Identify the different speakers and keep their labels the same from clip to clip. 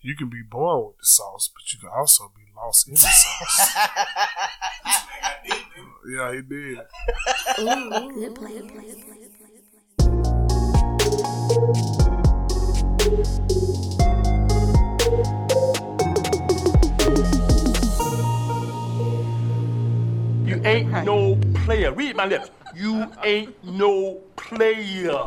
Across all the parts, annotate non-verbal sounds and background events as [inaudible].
Speaker 1: You can be born with the sauce, but you can also be lost in the [laughs] sauce. [laughs] yeah, he did.
Speaker 2: Ooh, good play.
Speaker 3: You ain't no player. Read my lips. You ain't no player.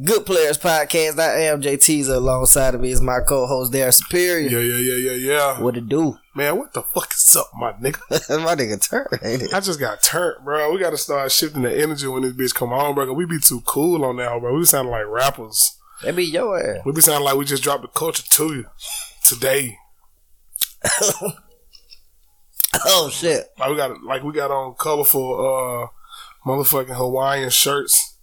Speaker 4: Goodplairs Podcast. I am Teaser. Alongside of me is my co-host, Darren Superior.
Speaker 1: Yeah, yeah, yeah, yeah, yeah.
Speaker 4: What it do?
Speaker 1: Man, what the fuck is up, my nigga? [laughs]
Speaker 4: my nigga turn, ain't it?
Speaker 1: I just got turned, bro. We got to start shifting the energy when this bitch come on, bro. We be too cool on that, bro. We sound like rappers.
Speaker 4: That be your ass.
Speaker 1: We be sounding like we just dropped the culture to you today. [laughs]
Speaker 4: Oh shit.
Speaker 1: Like we got like we got on colorful uh motherfucking Hawaiian shirts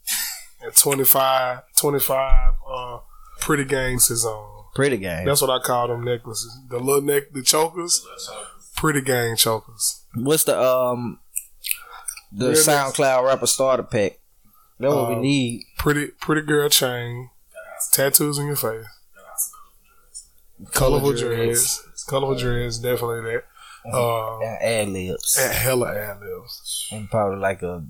Speaker 1: and 25, 25 uh pretty gangs is on.
Speaker 4: Pretty game.
Speaker 1: That's what I call them necklaces. The little neck the chokers. Pretty gang chokers.
Speaker 4: What's the um the
Speaker 1: Yeah,
Speaker 4: SoundCloud rapper starter pack? That's what we
Speaker 1: Um,
Speaker 4: need.
Speaker 1: Pretty pretty girl chain. Tattoos on your face. Colorful dreads. Colorful dreads, definitely that. Uh
Speaker 4: and ad libs.
Speaker 1: and hella ad libs.
Speaker 4: And probably like a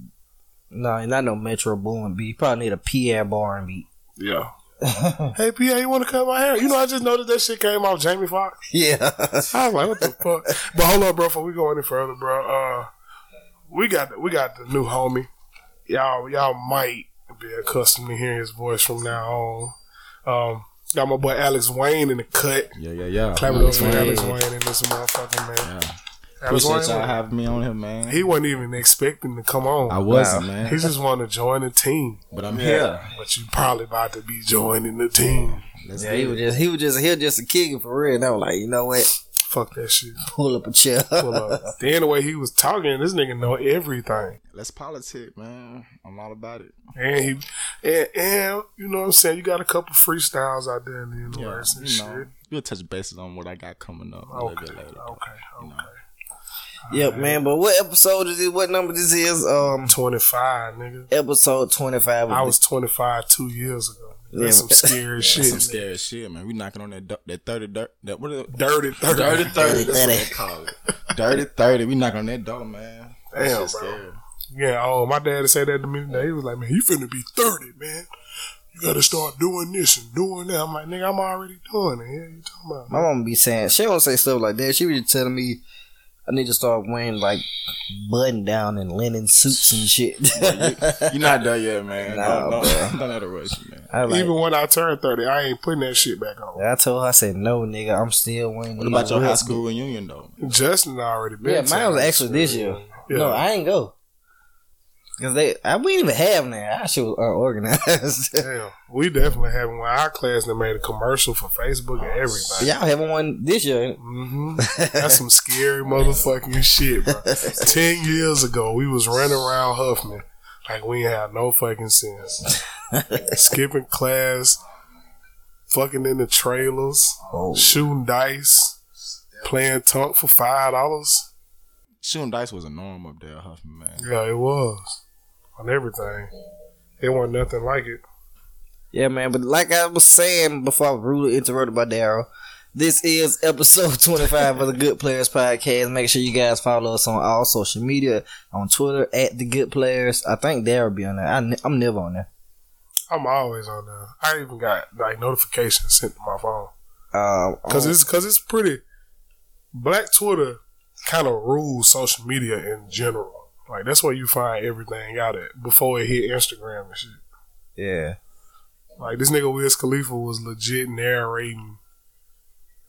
Speaker 4: no, not no Metro Boomin beat. You probably need a Pi'erre Bourne beat.
Speaker 1: Yeah. [laughs] hey PA, you wanna cut my hair? You know I just noticed that shit came off Jamie Foxx.
Speaker 4: yeah.
Speaker 1: I was like, what the fuck? But hold up, bro, before we go any further, bro. Uh, we got the, we got the new homie. Y'all y'all might be accustomed to hearing his voice from now on. Um, got my boy Alexx Wayne in the cut.
Speaker 5: Yeah, yeah, yeah.
Speaker 1: Clap it up for Alexx Wayne in this motherfucking man.
Speaker 5: Yeah.
Speaker 1: Alexx
Speaker 5: Appreciate y'all
Speaker 1: Wayne,
Speaker 5: having me on here, man.
Speaker 1: he wasn't even expecting to come on.
Speaker 5: I wasn't,
Speaker 4: Wow.
Speaker 5: man.
Speaker 1: He just wanted to join the team.
Speaker 5: but I'm here.
Speaker 1: But you probably about to be joining the team.
Speaker 5: Let's
Speaker 4: Yeah, he was just he was just he was just a kid for real. And I was like, you know what?
Speaker 1: Fuck that shit.
Speaker 4: Pull up a chair.
Speaker 1: Pull up. then the way he was talking, this nigga know everything.
Speaker 5: Let's politic, man. I'm all about it.
Speaker 1: And he and, and you know what I'm saying, you got a couple freestyles out there in the
Speaker 5: Yeah,
Speaker 1: universe and
Speaker 5: you know,
Speaker 1: shit.
Speaker 5: we'll touch bases on what I got coming up a little bit later.
Speaker 1: okay,
Speaker 5: you know.
Speaker 1: Okay.
Speaker 4: Yep, man. But what episode is it? What number this is? Um,
Speaker 1: Twenty five, nigga.
Speaker 4: episode twenty five.
Speaker 1: I was twenty five two years ago. That's
Speaker 4: Yeah.
Speaker 1: some scary
Speaker 5: That's
Speaker 1: shit.
Speaker 5: some scary shit, man. We knocking on that du- that thirty dirt that what is it?
Speaker 1: Dirty, dirty,
Speaker 5: Dirty thirty. That's what they call it. Dirty thirty. We knocking on that door, man.
Speaker 1: Damn, bro.
Speaker 5: scary.
Speaker 1: Yeah, oh, my dad said that to me today. He was like, man, you finna be 30, man. You gotta start doing this and doing that. I'm like, nigga, I'm already doing it. Yeah, you talking about?
Speaker 4: My mom be saying she don't say stuff like that. She was just telling me I need to start wearing like button down and linen suits and shit. [laughs]
Speaker 5: You're not done yet, man.
Speaker 4: Nah,
Speaker 5: don't, don't,
Speaker 4: bro. [laughs]
Speaker 5: don't let it rush you, man.
Speaker 4: I like,
Speaker 1: Even when I turn 30, I ain't putting that shit back on.
Speaker 4: I told her I said no, nigga. I'm still wearing.
Speaker 5: What about your high school reunion though?
Speaker 1: Justin already been.
Speaker 4: Yeah, mine was
Speaker 1: high
Speaker 4: actually this year.
Speaker 1: Yeah.
Speaker 4: No, I ain't go. Cause they, I we didn't even have now. Our shit was unorganized. [laughs]
Speaker 1: Damn, we definitely having one. Our class that made a commercial for Facebook and everybody.
Speaker 4: Y'all having one this year?
Speaker 1: hmm That's some scary motherfucking shit, bro. Ten years ago, we was running around Huffman like we had no fucking sense. [laughs] Skipping class, fucking in the trailers,
Speaker 4: Oh.
Speaker 1: shooting dice, playing tunk for five dollars.
Speaker 5: Shooting dice was a norm up there, Huffman, man.
Speaker 1: Yeah, it was on everything. It wasn't nothing like it.
Speaker 4: Yeah, man. But like I was saying before I was rudely interrupted by Daryl, this is episode [laughs] 25 of the Goodplairs Podcast. Make sure you guys follow us on all social media on Twitter at the Goodplairs. I think Daryl be on there. I, I'm never on there.
Speaker 1: I'm always on there. I even got like notifications sent to my phone.
Speaker 4: Uh,
Speaker 1: Cause
Speaker 4: on-
Speaker 1: it's cause it's pretty. Black Twitter kind of rules social media in general. Like that's where you find everything out at before it hit Instagram and shit.
Speaker 4: yeah.
Speaker 1: Like this nigga Wiz Khalifa was legit narrating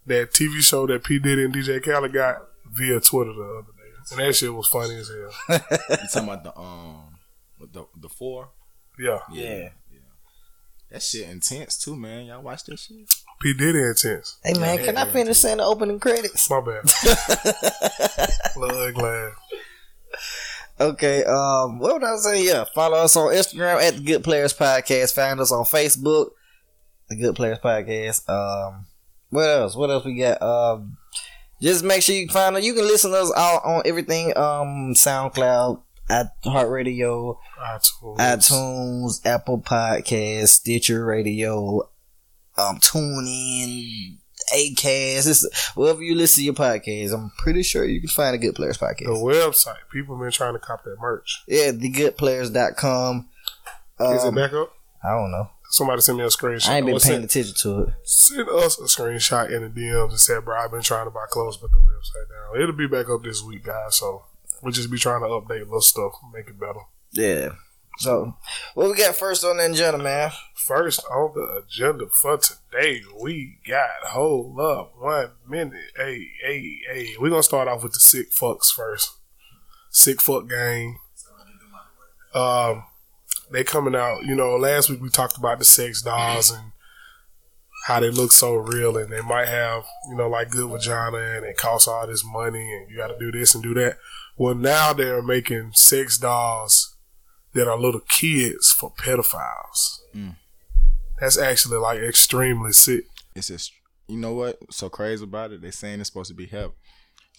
Speaker 1: that TV show that P Diddy and DJ Khaled got via Twitter the other day, and that shit was funny as hell. [laughs]
Speaker 5: You talking about the um the the four?
Speaker 1: Yeah,
Speaker 4: Yeah.
Speaker 5: That shit intense too, man. Y'all watch that shit?
Speaker 1: P Diddy intense.
Speaker 4: Hey, man, can I finish saying the opening credits?
Speaker 1: My bad. [laughs] Blood glad.
Speaker 4: Okay, um, what would I say? Yeah, follow us on Instagram at the Goodplairs Podcast. Find us on Facebook, the Goodplairs Podcast. Um, what else? What else we got? Um, just make sure you find us. You can listen to us all on everything. Um, SoundCloud, iHeartRadio,
Speaker 1: iTunes.
Speaker 4: iTunes, Apple Podcasts, Stitcher Radio, um, TuneIn, Acast, it's, wherever you listen to your podcast. I'm pretty sure you can find a Goodplairs podcast.
Speaker 1: The website. People been trying to cop that merch.
Speaker 4: Yeah, thegoodplairs.com.
Speaker 1: Is it
Speaker 4: Um,
Speaker 1: back up?
Speaker 4: I don't know.
Speaker 1: Somebody sent me a screenshot.
Speaker 4: I ain't been paying
Speaker 1: sent,
Speaker 4: attention to it.
Speaker 1: Send us a screenshot in the DMs and said, "Bro, I've been trying to buy clothes, but the website down. It'll be back up this week, guys. So we'll just be trying to update little stuff, make it better."
Speaker 4: Yeah. So, what we got first on the agenda, man?
Speaker 1: First on the agenda for today, we got hold up one minute. Hey, hey, hey. We're gonna start off with the sick fucks first. Sick fuck gang. Um they coming out, you know, last week we talked about the sex dolls and how they look so real and they might have, you know, like good vagina and it costs all this money and you gotta do this and do that. Well now they're making sex dolls that are little kids for pedophiles. That's actually like extremely sick.
Speaker 5: It's just you know what? So crazy about it. They saying it's supposed to be help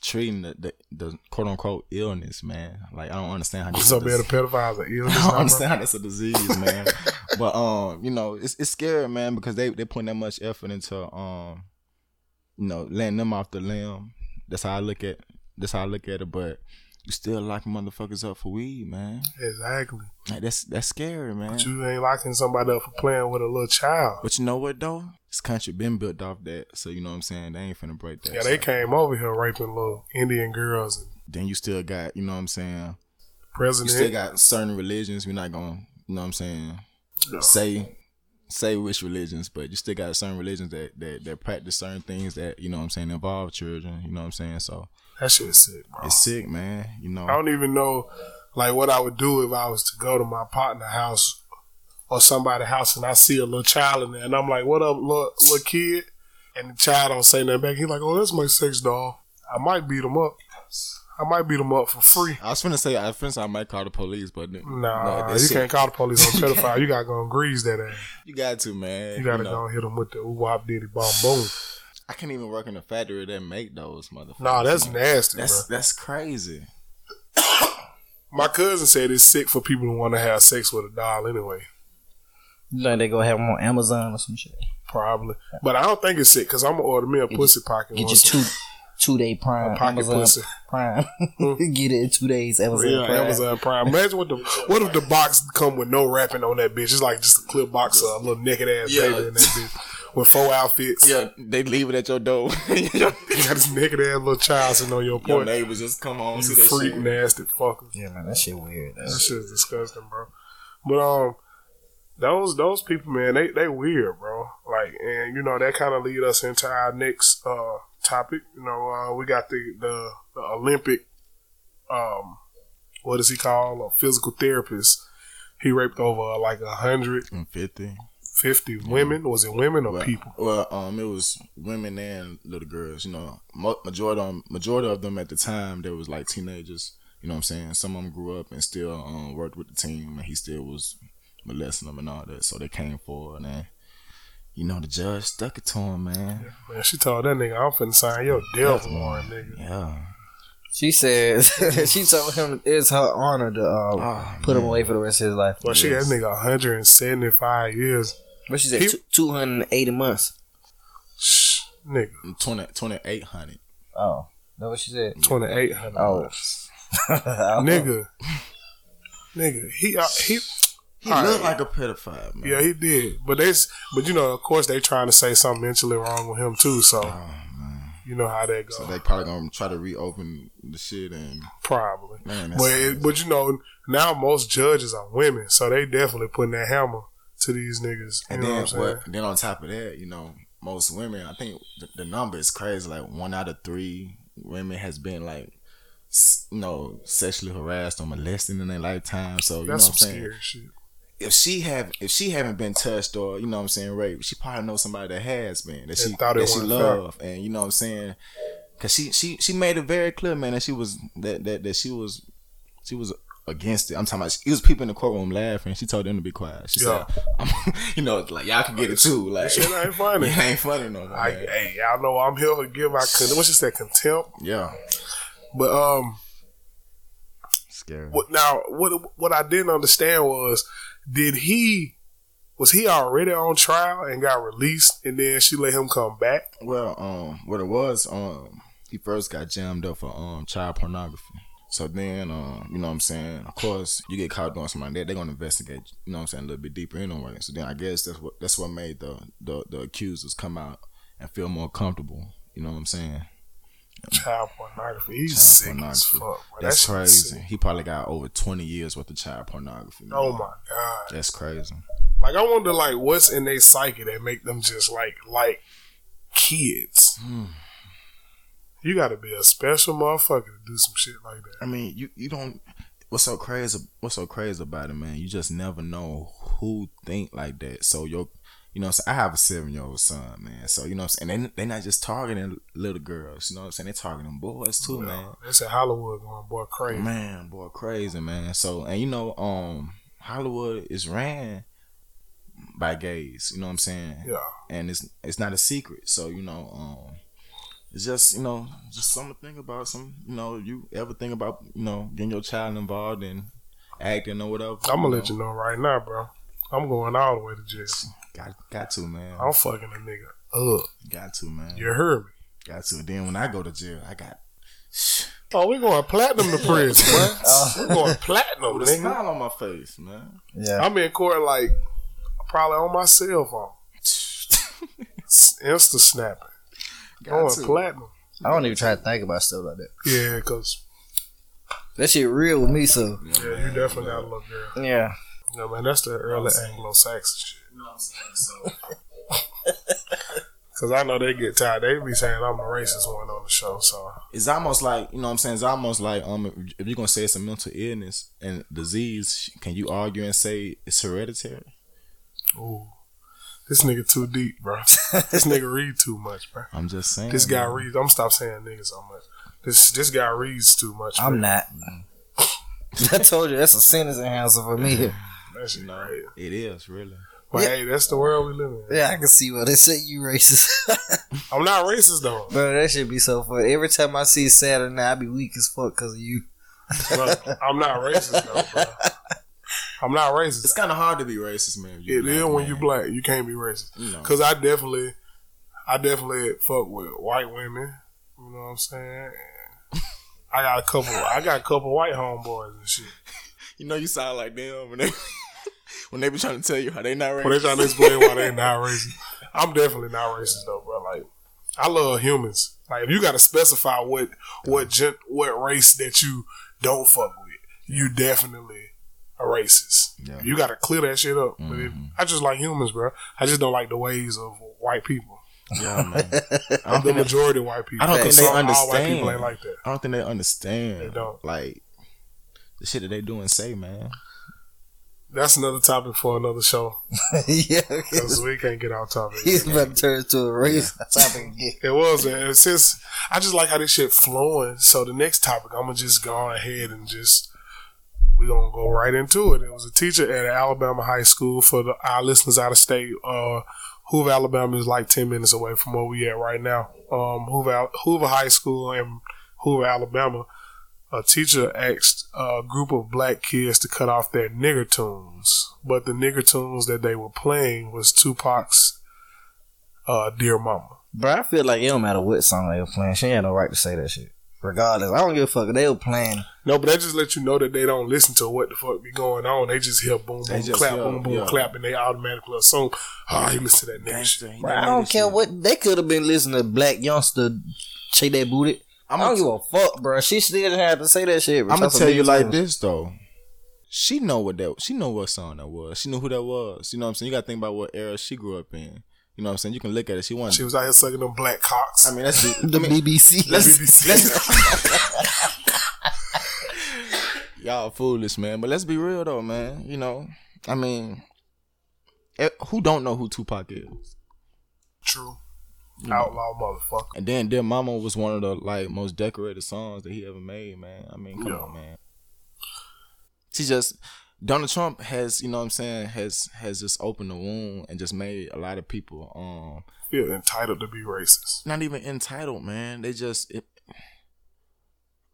Speaker 5: treating the, the, the quote unquote illness, man. Like I don't understand how this
Speaker 1: So being a pedophile is an illness. [laughs]
Speaker 5: I don't understand how that's a disease, man. [laughs] but um, you know, it's it's scary, man, because they they putting that much effort into um, you know, letting them off the limb. That's how I look at. That's how I look at it. But you still locking motherfuckers up for weed, man.
Speaker 1: Exactly.
Speaker 5: Like that's that's scary, man.
Speaker 1: But you ain't locking somebody up for playing with a little child.
Speaker 5: But you know what though? This country been built off that, so you know what I'm saying. They ain't finna break that.
Speaker 1: Yeah, they came over here raping little Indian girls and
Speaker 5: Then you still got, you know what I'm saying.
Speaker 1: President.
Speaker 5: You still got certain religions. We're not gonna, you know what I'm saying.
Speaker 1: Yeah.
Speaker 5: Say, say which religions, but you still got certain religions that that that practice certain things that you know what I'm saying involve children. You know what I'm saying. So
Speaker 1: that shit's sick, bro.
Speaker 5: it's sick, man. You know.
Speaker 1: I don't even know like what I would do if I was to go to my partner house or somebody's house and I see a little child in there and I'm like, "What up, little, little kid?" And the child don't say nothing back. He's like, "Oh, that's my sex doll." I might beat him up. I might beat him up for free.
Speaker 5: I was finna say, I finna say I might call the police, but no,
Speaker 1: Nah,
Speaker 5: that
Speaker 1: you
Speaker 5: shit-
Speaker 1: can't call the police on [laughs] pedophile. You gotta go and grease that ass.
Speaker 5: You got to, man.
Speaker 1: You gotta
Speaker 5: know.
Speaker 1: go and hit him with the wop diddy bomb boom.
Speaker 5: I can't even work in a factory that make those motherfuckers.
Speaker 1: Nah, that's nasty,
Speaker 5: That's
Speaker 1: bro.
Speaker 5: that's crazy. [coughs]
Speaker 1: My cousin said it's sick for people who want to have sex with a doll anyway.
Speaker 4: You think they gonna have them on Amazon or some shit?
Speaker 1: Probably, but I don't think it's sick because I'm gonna order me a
Speaker 4: Get
Speaker 1: pussy pocket.
Speaker 4: Get your two two day prime
Speaker 1: A pocket
Speaker 4: Amazon
Speaker 1: pussy.
Speaker 4: Prime. [laughs] Hmm. Get it in two days. Amazon
Speaker 1: Yeah,
Speaker 4: Prime.
Speaker 1: Amazon Prime. Imagine what the what if the box come with no wrapping on that bitch? It's like just a clip box of a little naked ass
Speaker 5: Yeah.
Speaker 1: baby in that bitch with four outfits.
Speaker 5: Yeah, they leave it at your door. [laughs]
Speaker 1: You got this naked ass little child sitting on your porch.
Speaker 5: your
Speaker 1: porch.
Speaker 5: neighbors just come home
Speaker 1: You
Speaker 5: see that
Speaker 1: freak
Speaker 5: shit.
Speaker 1: nasty fuckers.
Speaker 4: Yeah, man, that shit weird.
Speaker 1: That shit is disgusting, bro. But um, those those people, man, they they weird, bro. Like, and you know that kind of lead us into our next uh topic. You know, uh, we got the the, the Olympic um, what is he called? A physical therapist. He raped over like a hundred
Speaker 5: And fifty.
Speaker 1: Fifty women. Was it women or
Speaker 5: Well,
Speaker 1: people?
Speaker 5: well, um, it was women and little girls. You know, majority of them, majority of them at the time, they was like teenagers. You know what I'm saying? Some of them grew up and still um, worked with the team, and he still was molesting them and all that. So they came forward, and you know the judge stuck it to him, man.
Speaker 1: Man, she told that nigga, "I'm finna sign your death warrant, nigga."
Speaker 5: Yeah.
Speaker 4: She says [laughs] she told him it's her honor to uh,
Speaker 5: Oh,
Speaker 4: put him away for the rest of his life.
Speaker 1: Well, she
Speaker 5: Yes.
Speaker 1: that nigga 175 years.
Speaker 4: But she said
Speaker 1: He-
Speaker 4: 280 months.
Speaker 1: Shh, nigga,
Speaker 5: 20, 2800.
Speaker 4: Oh, that's what she said.
Speaker 1: 2800.
Speaker 4: Oh, [laughs]
Speaker 1: nigga, nigga, he uh, he.
Speaker 5: He
Speaker 1: All
Speaker 5: looked
Speaker 1: right.
Speaker 5: like a pedophile, man.
Speaker 1: Yeah, he did, but they, but you know, of course, they trying to say something mentally wrong with him too. So you know how that goes.
Speaker 5: So they probably gonna try to reopen the shit and
Speaker 1: Probably,
Speaker 5: man,
Speaker 1: but it, but you know, now most judges are women, so they definitely putting that hammer to these niggas. You
Speaker 5: And
Speaker 1: know
Speaker 5: then,
Speaker 1: what I'm saying?
Speaker 5: what, then on top of that, you know, most women, I think the, the number is crazy. Like one out of three women has been like, you know, sexually harassed or molested in their lifetime. So you
Speaker 1: That's
Speaker 5: know what I'm saying.
Speaker 1: scary shit.
Speaker 5: If she have, if she haven't been touched or you know what I'm saying, raped, she probably knows somebody that has been that she
Speaker 1: thought it
Speaker 5: that she
Speaker 1: fair.
Speaker 5: and you know what I'm saying. Cause she she she made it very clear, man, that she was that that that she was she was against it. I'm talking about. It was people in the courtroom laughing. She told them to be quiet. She
Speaker 1: Yeah.
Speaker 5: said, [laughs] I'm, "You know, like y'all can get it too. Like
Speaker 1: Shit ain't [laughs] funny.
Speaker 5: it ain't funny no more.
Speaker 1: I, hey, y'all know I'm here to give my con- what she said contempt,
Speaker 5: yeah,
Speaker 1: but um,
Speaker 5: scary.
Speaker 1: what now? What what I didn't understand was, did he was he already on trial and got released, and then she let him come back?
Speaker 5: Well, um, what it was, um, he first got jammed up for um child pornography. So then, um, you know what I'm saying? Of course, you get caught doing something like that, they're gonna investigate. You know what I'm saying? A little bit deeper anyway. So then, I guess that's what that's what made the the, the accusers come out and feel more comfortable. You know what I'm saying?
Speaker 1: Child pornography. He's
Speaker 5: Child
Speaker 1: sick
Speaker 5: pornography.
Speaker 1: fuck. Bro.
Speaker 5: That's crazy. He probably got over 20 years worth of child pornography. man.
Speaker 1: Oh my god.
Speaker 5: That's crazy.
Speaker 1: Like I wonder, like, what's in their psyche that make them just like like kids.
Speaker 5: Hmm.
Speaker 1: You got to be a special motherfucker to do some shit like that.
Speaker 5: I mean, you you don't. What's so crazy? What's so crazy about it, man? You just never know who think like that. So your, you know, saying? I have a seven year old son, man. So you know, what I'm saying? And they they not just targeting little girls. You know, what I'm saying? They targeting boys too, man.
Speaker 1: They said Hollywood going boy crazy.
Speaker 5: Man, boy, crazy, man. So and you know, um, Hollywood is ran by gays. You know what I'm saying?
Speaker 1: Yeah.
Speaker 5: and it's it's not a secret. So you know, um, it's just you know just something to think about. Some you know, you ever think about you know getting your child involved in acting or whatever?
Speaker 1: I'm gonna let you know right now, bro. I'm going all the way to jail.
Speaker 5: Got got to man.
Speaker 1: I'm fucking a nigga up.
Speaker 5: Got to man.
Speaker 1: You heard me?
Speaker 5: Got to. Then when I go to jail, I got
Speaker 1: Oh, we going platinum to prison, [laughs] bro. [laughs] Uh. we going platinum,
Speaker 5: with a
Speaker 1: nigga.
Speaker 5: smile on my face, man.
Speaker 4: Yeah.
Speaker 1: I'm in court like probably on my cell phone, [laughs] insta snapping, going
Speaker 5: Got to.
Speaker 1: platinum.
Speaker 4: I don't even try to think about stuff like that.
Speaker 1: Yeah, cause
Speaker 4: That shit real with me, so
Speaker 1: yeah, you definitely got a little girl.
Speaker 4: yeah.
Speaker 1: No man, that's the early Anglo-Saxon shit. [laughs] Cause I know they get tired. They be saying I'm the racist one on the show. So
Speaker 5: It's almost like you know what I'm saying. It's almost like um if- if you're gonna say it's a mental illness and disease, can you argue and say it's hereditary?
Speaker 1: Ooh. This nigga too deep, bro. [laughs] this nigga read too much, bro.
Speaker 5: I'm just saying.
Speaker 1: This guy
Speaker 5: man.
Speaker 1: reads. I'm stop saying nigga so much. This this guy reads too much.
Speaker 4: I'm
Speaker 1: man.
Speaker 4: not. [laughs] I told you that's a sentence enhancer for me.
Speaker 1: That shit right.
Speaker 5: It is really.
Speaker 1: But
Speaker 4: Yeah.
Speaker 1: hey, that's the world we live in.
Speaker 4: Yeah, I can see why they say you racist. [laughs]
Speaker 1: I'm not racist though.
Speaker 4: Bro, that should be so funny. Every time I see Saturday night, I be weak as fuck because of you.
Speaker 1: But I'm not racist though, bro. I'm not racist.
Speaker 5: It's kind of hard to be racist, man.
Speaker 1: It is when
Speaker 5: man.
Speaker 1: you black. You can't be racist.
Speaker 5: You know.
Speaker 1: Cause I definitely, I definitely fuck with white women. You know what I'm saying? I got a couple. I got a couple white homeboys and shit. [laughs]
Speaker 5: You know, you sound like them when they [laughs] when they be trying to tell you how they not racist.
Speaker 1: But they trying to explain why they [laughs] not racist. I'm definitely not racist though, bro. Like, I love humans. Like, if you got to specify what what gen, what race that you don't fuck with, you definitely a racist.
Speaker 5: Yeah.
Speaker 1: You got to clear that shit up. But if,
Speaker 5: Mhm.
Speaker 1: I just like humans, bro. I just don't like the ways of white people.
Speaker 5: yeah, man. I don't [laughs]
Speaker 1: The majority of white people.
Speaker 5: I don't think they
Speaker 1: some- All white
Speaker 5: understand.
Speaker 1: people ain't like that.
Speaker 5: I don't think they understand.
Speaker 1: They don't.
Speaker 5: like the shit that they do and say, man.
Speaker 1: That's another topic for another show. [laughs]
Speaker 4: yeah,
Speaker 1: Because we can't get off topic.
Speaker 4: he's about to turn into a race [laughs] topic again.
Speaker 1: It was, and since I just like how this shit flowing. So the next topic, I'm gonna just go on ahead and just we gonna go right into it. It was a teacher at Alabama high school for the, our listeners out of state. Uh, Hoover, Alabama is like ten minutes away from where we at right now. Um, Hoover, Hoover High School in Hoover, Alabama. A teacher asked a group of black kids to cut off their nigger tunes, but the nigger tunes that they were playing was Tupac's uh, "Dear Mama."
Speaker 4: But I feel like it don't matter what song they were playing. She had no right to say that shit. Regardless, I don't give a fuck. if They were playing.
Speaker 1: No, but that just let you know that they don't listen to what the fuck be going on. They just hear boom, boom,
Speaker 5: just
Speaker 1: clap,
Speaker 5: hear-
Speaker 1: boom, boom,
Speaker 5: yeah.
Speaker 1: clap, and they automatically assume, oh, he listen to that nigga shit.
Speaker 5: he
Speaker 4: Bro, I don't care
Speaker 5: shit.
Speaker 4: what they could have been listening to Blac Youngsta shake that booty.
Speaker 5: I'm
Speaker 4: I don't
Speaker 5: gonna,
Speaker 4: give a fuck, bro. She still didn't have to say that shit.
Speaker 5: I'm gonna tell you like
Speaker 4: on-
Speaker 5: this though. She know what that. She know what song that was. She knew who that was. You know what I'm saying. You got to think about what era she grew up in. You know what I'm saying. You can look at it. She wasn't.
Speaker 1: She was out here sucking them black cocks.
Speaker 5: I mean, that's [laughs]
Speaker 4: The
Speaker 5: I mean,
Speaker 4: BBC.
Speaker 5: let's, let's [laughs] y'all foolish man but let's be real though man you know i mean eh, who don't know who tupac is
Speaker 1: True. Outlaw motherfucker.
Speaker 5: and then dear mama was one of the like most decorated songs that he ever made man i mean come
Speaker 1: Yeah.
Speaker 5: on man she just donald trump has you know what i'm saying has has just opened the wound and just made a lot of people um
Speaker 1: Feel entitled to be racist.
Speaker 5: not even entitled, man. They just it,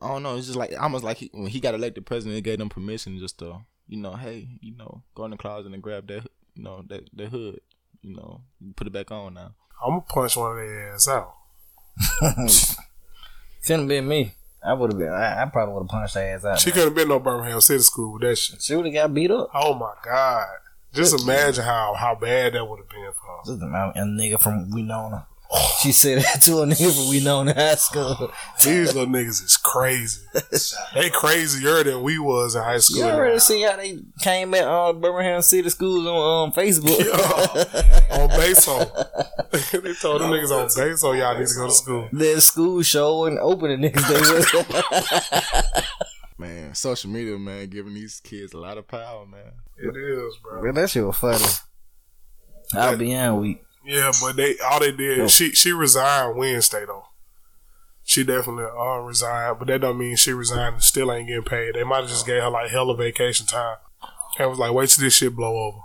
Speaker 5: I don't know. It's just like almost like he, when he got elected president, it gave them permission just to you know, hey, you know, go in the closet and grab that you know, that that hood. You know, put it back on now.
Speaker 1: I'm gonna punch one of their ass out. [laughs]
Speaker 4: Couldn't be me. I would have been. I, I probably would have punched her ass out.
Speaker 1: She couldn't have been no Birmingham City School with that shit.
Speaker 4: She would have got beat up.
Speaker 1: Oh my god! Just imagine how how bad that would have been for her.
Speaker 4: Just a, a nigga from Wenonah. She said that to a nigga from Wenonah High School.
Speaker 1: These little niggas is crazy. they crazier than we was in high school.
Speaker 4: You already see how they came at uh, Birmingham City Schools on um, Facebook. [laughs]
Speaker 1: on Beso. [laughs] they told them niggas on Beso y'all need to go to school.
Speaker 4: Their school show and opening niggas they was. [laughs]
Speaker 5: Man, social media, man, giving these kids a lot of power, man.
Speaker 1: It is, bro.
Speaker 4: Man, that shit was funny. I'll be on week.
Speaker 1: Yeah, but they all they did. She she resigned Wednesday though. She definitely uh, resigned, but that don't mean she resigned and still ain't getting paid. They might have just gave her like hella vacation time and was like, wait till this shit blow over.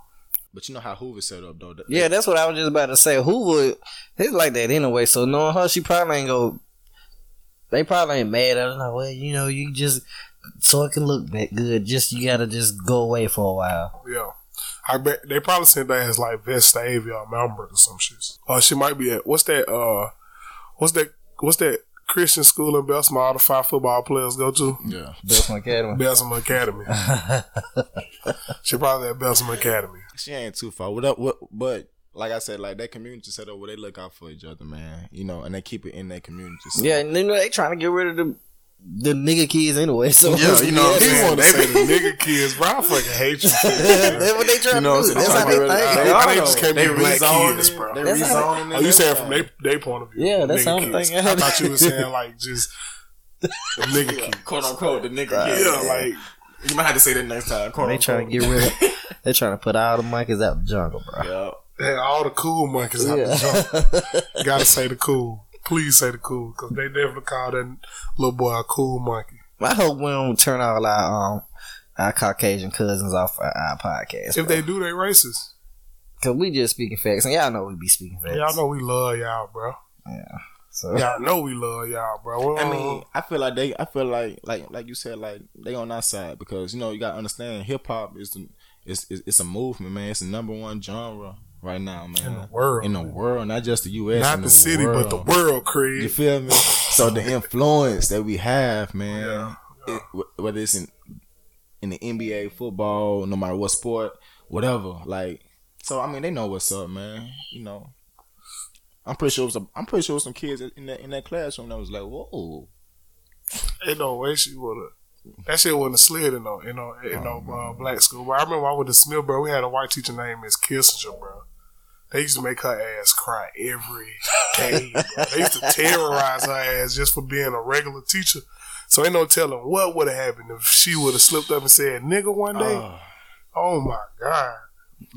Speaker 5: But you know how Hoover set up though. That-
Speaker 4: Yeah, that's what I was just about to say. Who would? It's like that anyway. So knowing her, she probably ain't go. They probably ain't mad at her. Like, well, you know, you just so it can look back good. Just you gotta just go away for a while.
Speaker 1: Yeah. I bet they probably sent that as like Vestavia or Melbourne or some shit. Uh, she might be at what's that? Uh, what's that? What's that Christian school in Bessemer? All the five football players go to
Speaker 5: yeah.
Speaker 4: Bessemer Academy.
Speaker 1: Bessemer Academy. [laughs] she probably at Bessemer Academy.
Speaker 5: She ain't too far. What up? What? But like I said, like that community set up where they look out for each other, man. You know, and they keep it in that community. So.
Speaker 4: Yeah, and you know they trying to get rid of the the nigga kids anyway. So
Speaker 5: Yeah, you know what I'm saying?
Speaker 1: want to say the nigga kids, bro. I fucking hate you. for that, man.
Speaker 4: that's what they trying
Speaker 5: You know
Speaker 4: to do. That's how they
Speaker 5: They
Speaker 4: think.
Speaker 1: They, they just can't
Speaker 5: They
Speaker 1: be black kids, bro.
Speaker 5: They rezoning it.
Speaker 1: Oh, you saying from they they point of view?
Speaker 4: Yeah, that's
Speaker 1: nigga
Speaker 4: how I'm thinking.
Speaker 1: I thought you were saying like just the [laughs] nigga
Speaker 5: everything.
Speaker 1: kids.
Speaker 5: quote unquote the nigga.
Speaker 1: kids.
Speaker 5: Yeah,
Speaker 1: like
Speaker 5: you might have to say that next time. Quote
Speaker 4: They trying to get rid of. [laughs] They trying to put all the monkeys out the jungle, bro.
Speaker 5: Yeah.
Speaker 1: hey, all the cool monkeys out the jump. [laughs] Gotta say the cool. Please say the cool, because they definitely call that little boy a cool monkey.
Speaker 4: I hope we don't turn all our um our Caucasian cousins off our, our podcast.
Speaker 1: If they do, they racist.
Speaker 4: Cause we just speaking facts, and y'all know we be speaking facts.
Speaker 1: Y'all know we love y'all, bro. Yeah.
Speaker 4: So
Speaker 1: Y'all know we love y'all, bro. We
Speaker 5: I mean, I feel like they. I feel like, like, like you said, like they on our side because you know you gotta understand hip hop is the, it's, it's it's a movement, man. It's the number one genre right now, man.
Speaker 1: in the world,
Speaker 5: In the world, not just the U.S.
Speaker 1: not
Speaker 5: in
Speaker 1: the, city, but the world,
Speaker 5: crazy.
Speaker 1: You
Speaker 5: feel me? So the [laughs] influence that we have, man, it, whether it's in in the NBA, football, no matter what sport, whatever. Like, so I mean, they know what's up, man. You know, I'm pretty sure. It was a, I'm pretty sure it was some kids in that in that classroom that was like, "Whoa,
Speaker 1: Ain't no way she would have. That shit wouldn't have slid in no, in no, in no uh, black school. But I remember I went to Smith, bro. We had a white teacher named Miss Kissinger, bro. They used to make her ass cry every day. bro. They used to terrorize her ass just for being a regular teacher. So ain't no telling what would have happened if she would have slipped up and said "nigga" one day.
Speaker 5: Uh,
Speaker 1: oh my god,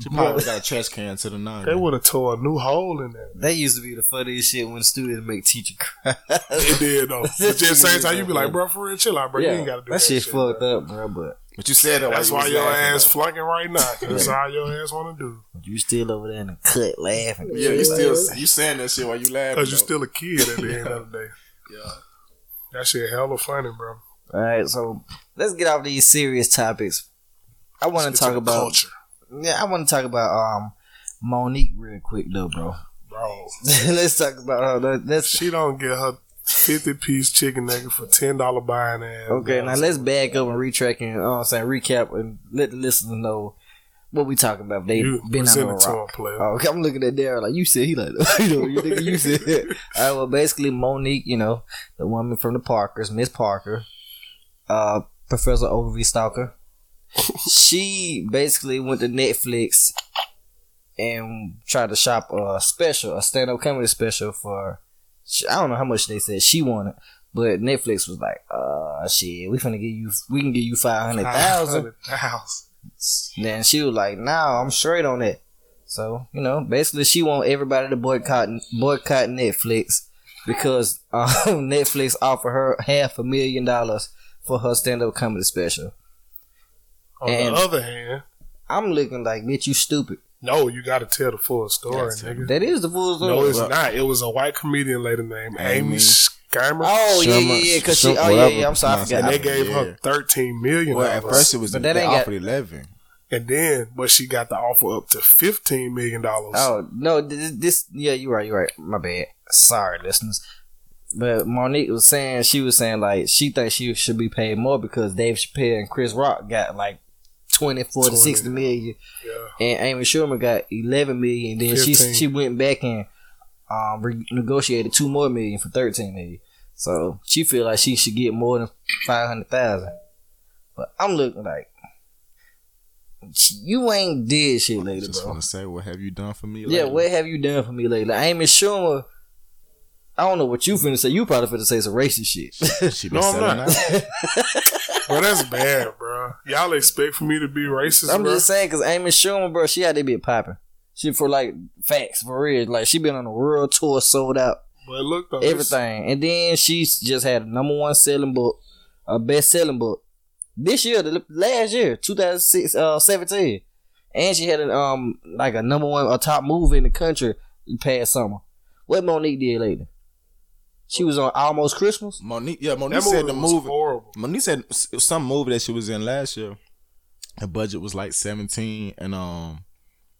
Speaker 5: she probably got a trash can to the nine.
Speaker 1: they would have tore a new hole in there.
Speaker 4: That used to be the funniest shit when students make teacher cry.
Speaker 1: It did though. [laughs] But at the same time, you be like, bro, for real, chill out, bro. You ain't got to do that,
Speaker 4: that shit
Speaker 1: shit,
Speaker 4: fucked
Speaker 1: bro.
Speaker 4: up, bro. But
Speaker 5: But you said that.
Speaker 1: That's
Speaker 5: while
Speaker 1: why your
Speaker 5: laughing,
Speaker 1: ass flunking right now. That's all your ass want to do.
Speaker 4: you still over there in the cut laughing.
Speaker 5: Yeah, you still you saying that shit while you laughing.
Speaker 1: Because you're still a kid at the end of the day. [laughs]
Speaker 5: Yeah.
Speaker 1: That shit hella funny, bro.
Speaker 4: All right, so let's get off these serious topics. I want to talk about
Speaker 1: culture,
Speaker 4: yeah, I want to talk about um Monique real quick though, bro.
Speaker 1: bro. [laughs]
Speaker 4: let's talk about her. Let- Let's
Speaker 1: She don't get her fifty piece chicken nugget for ten dollar buying ass.
Speaker 4: okay. Now let's back up and retrack and uh, saying recap and let the listeners know what we talking about. They
Speaker 1: You
Speaker 4: been on
Speaker 1: it
Speaker 4: rock. Oh, okay, I'm looking at Darren like you said. He like [laughs] you know you think you said. [laughs] All right, well, basically Monique, you know, the woman from the Parkers, Miss Parker, uh, Professor Oglevee Stalker. [laughs] she basically went to Netflix and tried to shop a special, a stand up comedy special for. I don't know how much they said she wanted, but Netflix was like, "Uh, shit, we finna give you, we can give you five hundred thousand. Then she was like, "Nah, I'm straight on that." So you know, basically, she want everybody to boycott boycott Netflix because [laughs] um, Netflix offered her half a million dollars for her stand up comedy special.
Speaker 1: On
Speaker 4: And-
Speaker 1: the other hand,
Speaker 4: I'm looking like, bitch, you stupid.
Speaker 1: No, you got to tell the full story,
Speaker 5: Gotta
Speaker 1: nigga.
Speaker 4: That is the full story.
Speaker 1: No, it's not. It was a white comedian lady named Amy
Speaker 5: Amy.
Speaker 1: Schumer.
Speaker 4: Oh yeah, yeah, yeah. Cause she, oh yeah, yeah. I'm sorry, I forgot.
Speaker 1: and they gave
Speaker 5: yeah.
Speaker 1: her thirteen million.
Speaker 5: Well, at first it was
Speaker 4: But
Speaker 5: they
Speaker 4: that ain't got-
Speaker 5: eleven.
Speaker 1: and then but she got the offer up to fifteen million dollars.
Speaker 4: Oh no, this, this yeah, you're right, you're right. My bad. Sorry, listeners. But Monique was saying she was saying like she thinks she should be paid more because Dave Chappelle and Chris Rock got like 20, 40,
Speaker 1: 20.
Speaker 4: 60 million.
Speaker 1: Yeah.
Speaker 4: and Amy Schumer got eleven million. Then she
Speaker 1: 15.
Speaker 4: she went back and um renegotiated two more million for thirteen million. So she feel like she should get more than five hundred thousand. But I'm looking like you ain't did shit
Speaker 5: I
Speaker 4: lately,
Speaker 5: just
Speaker 4: bro.
Speaker 5: want to say, what have you done for me?
Speaker 4: Yeah, what have you done for me lately? Amy Schumer. I don't know what you finna say. You probably finna say some racist shit.
Speaker 5: She
Speaker 1: No, I'm not.
Speaker 5: out. [laughs]
Speaker 1: Bro, that's bad, bro. Y'all expect for me to be racist,
Speaker 4: I'm
Speaker 1: bro?
Speaker 4: just saying because Amy Schumer, bro, she had to be popping. She for like facts for real. Like she been on a world tour, sold out.
Speaker 1: but look though, this-
Speaker 4: everything. And then she's just had a number one selling book, a best selling book this year, the last year, 2006, uh, 17. And she had an, um like a number one, a top movie in the country past summer. What Monique did lately? She was on Almost Christmas.
Speaker 5: Monique, yeah, Monique
Speaker 1: That movie
Speaker 5: said the movie.
Speaker 1: horrible.
Speaker 5: Monique said s- some movie that she was in last year. The budget was like seventeen, and um,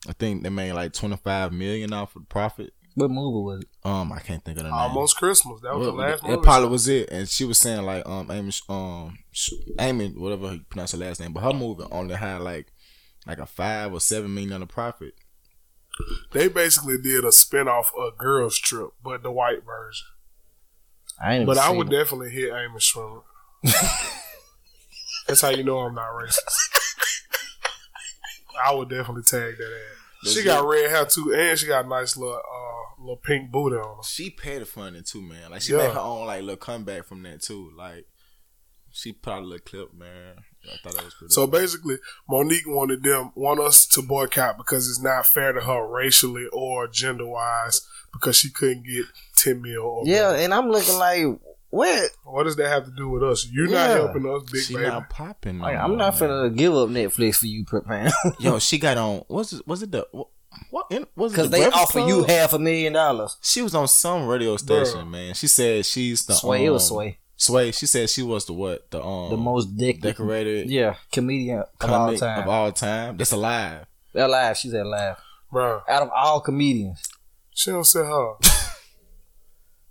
Speaker 5: I think they made like twenty five million off of the profit.
Speaker 4: What movie was it?
Speaker 5: Um, I can't think of the name.
Speaker 1: Almost Christmas. That was
Speaker 5: Well,
Speaker 1: the last
Speaker 5: that
Speaker 1: movie.
Speaker 5: probably was it, and she was saying like um Amy um Sh- Amy whatever you pronounce her last name, but her movie only had like like a five or seven million dollar profit.
Speaker 1: They basically did a spinoff of Girls Trip, but the white version.
Speaker 4: I ain't.
Speaker 1: But I would
Speaker 4: it.
Speaker 1: definitely hit Amos [laughs] Schumer. That's how you know I'm not racist. I would definitely tag that ass. She got red hair too, and she got a nice little uh little pink booty on her.
Speaker 5: She paid for it too, man. Like she
Speaker 1: Yeah.
Speaker 5: made her own like little comeback from that too. Like she put out a little clip, man. I thought that was pretty.
Speaker 1: So basically, Monique wanted them want us to boycott because it's not fair to her racially or gender wise because she couldn't get ten mil. Or
Speaker 4: Yeah,
Speaker 1: more.
Speaker 4: and I'm looking like, what?
Speaker 1: what does that have to do with us? You're not helping us, big
Speaker 5: she
Speaker 1: baby.
Speaker 5: not popping.
Speaker 4: Like, I'm not
Speaker 5: man.
Speaker 4: finna give up Netflix for you, man. [laughs]
Speaker 5: Yo, she got on. Was it? Was it the what? what in, was it
Speaker 4: Because
Speaker 5: the
Speaker 4: they
Speaker 5: Breakfast
Speaker 4: offer you half a million dollars.
Speaker 5: She was on some radio station,
Speaker 1: Bruh.
Speaker 5: man. She said she's the
Speaker 4: Sway, it was
Speaker 5: um,
Speaker 4: Sway.
Speaker 5: Sway. She said she was the what? The um
Speaker 4: The most dec-
Speaker 5: decorated
Speaker 4: yeah comedian of all time.
Speaker 5: of all time. That's alive.
Speaker 4: They're live. She's at live.
Speaker 1: Bro,
Speaker 4: Out of all comedians.
Speaker 1: she don't say her. [laughs]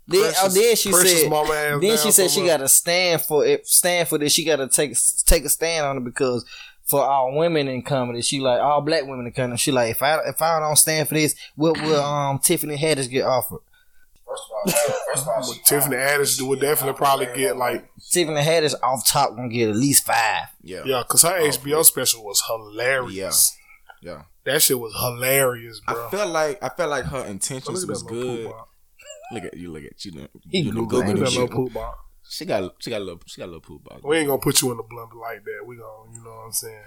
Speaker 4: Then,
Speaker 1: Precious-
Speaker 4: oh, then she said. Then she said she got to stand for it. Stand for this. She got to take take a stand on it because for all women in comedy, she like all black women in comedy. She like if I if I don't stand for this, what will um Tiffany Haddish get offered?
Speaker 1: Tiffany Haddish would definitely probably get like
Speaker 4: Tiffany Haddish off top gonna get at least five.
Speaker 5: Yeah.
Speaker 1: yeah, because her oh, HBO special was hilarious.
Speaker 5: Yeah.
Speaker 1: That shit was hilarious, bro.
Speaker 5: I felt like I felt like her intentions was good. Look at you. Look at you. know-
Speaker 4: He
Speaker 5: you know,
Speaker 4: Googling.
Speaker 1: Look
Speaker 5: Googling
Speaker 1: that little poop ball.
Speaker 5: She got she got a little she got a little poop ball.
Speaker 1: We ain't gonna put you in the blender like that. We gonna, you know what I'm saying?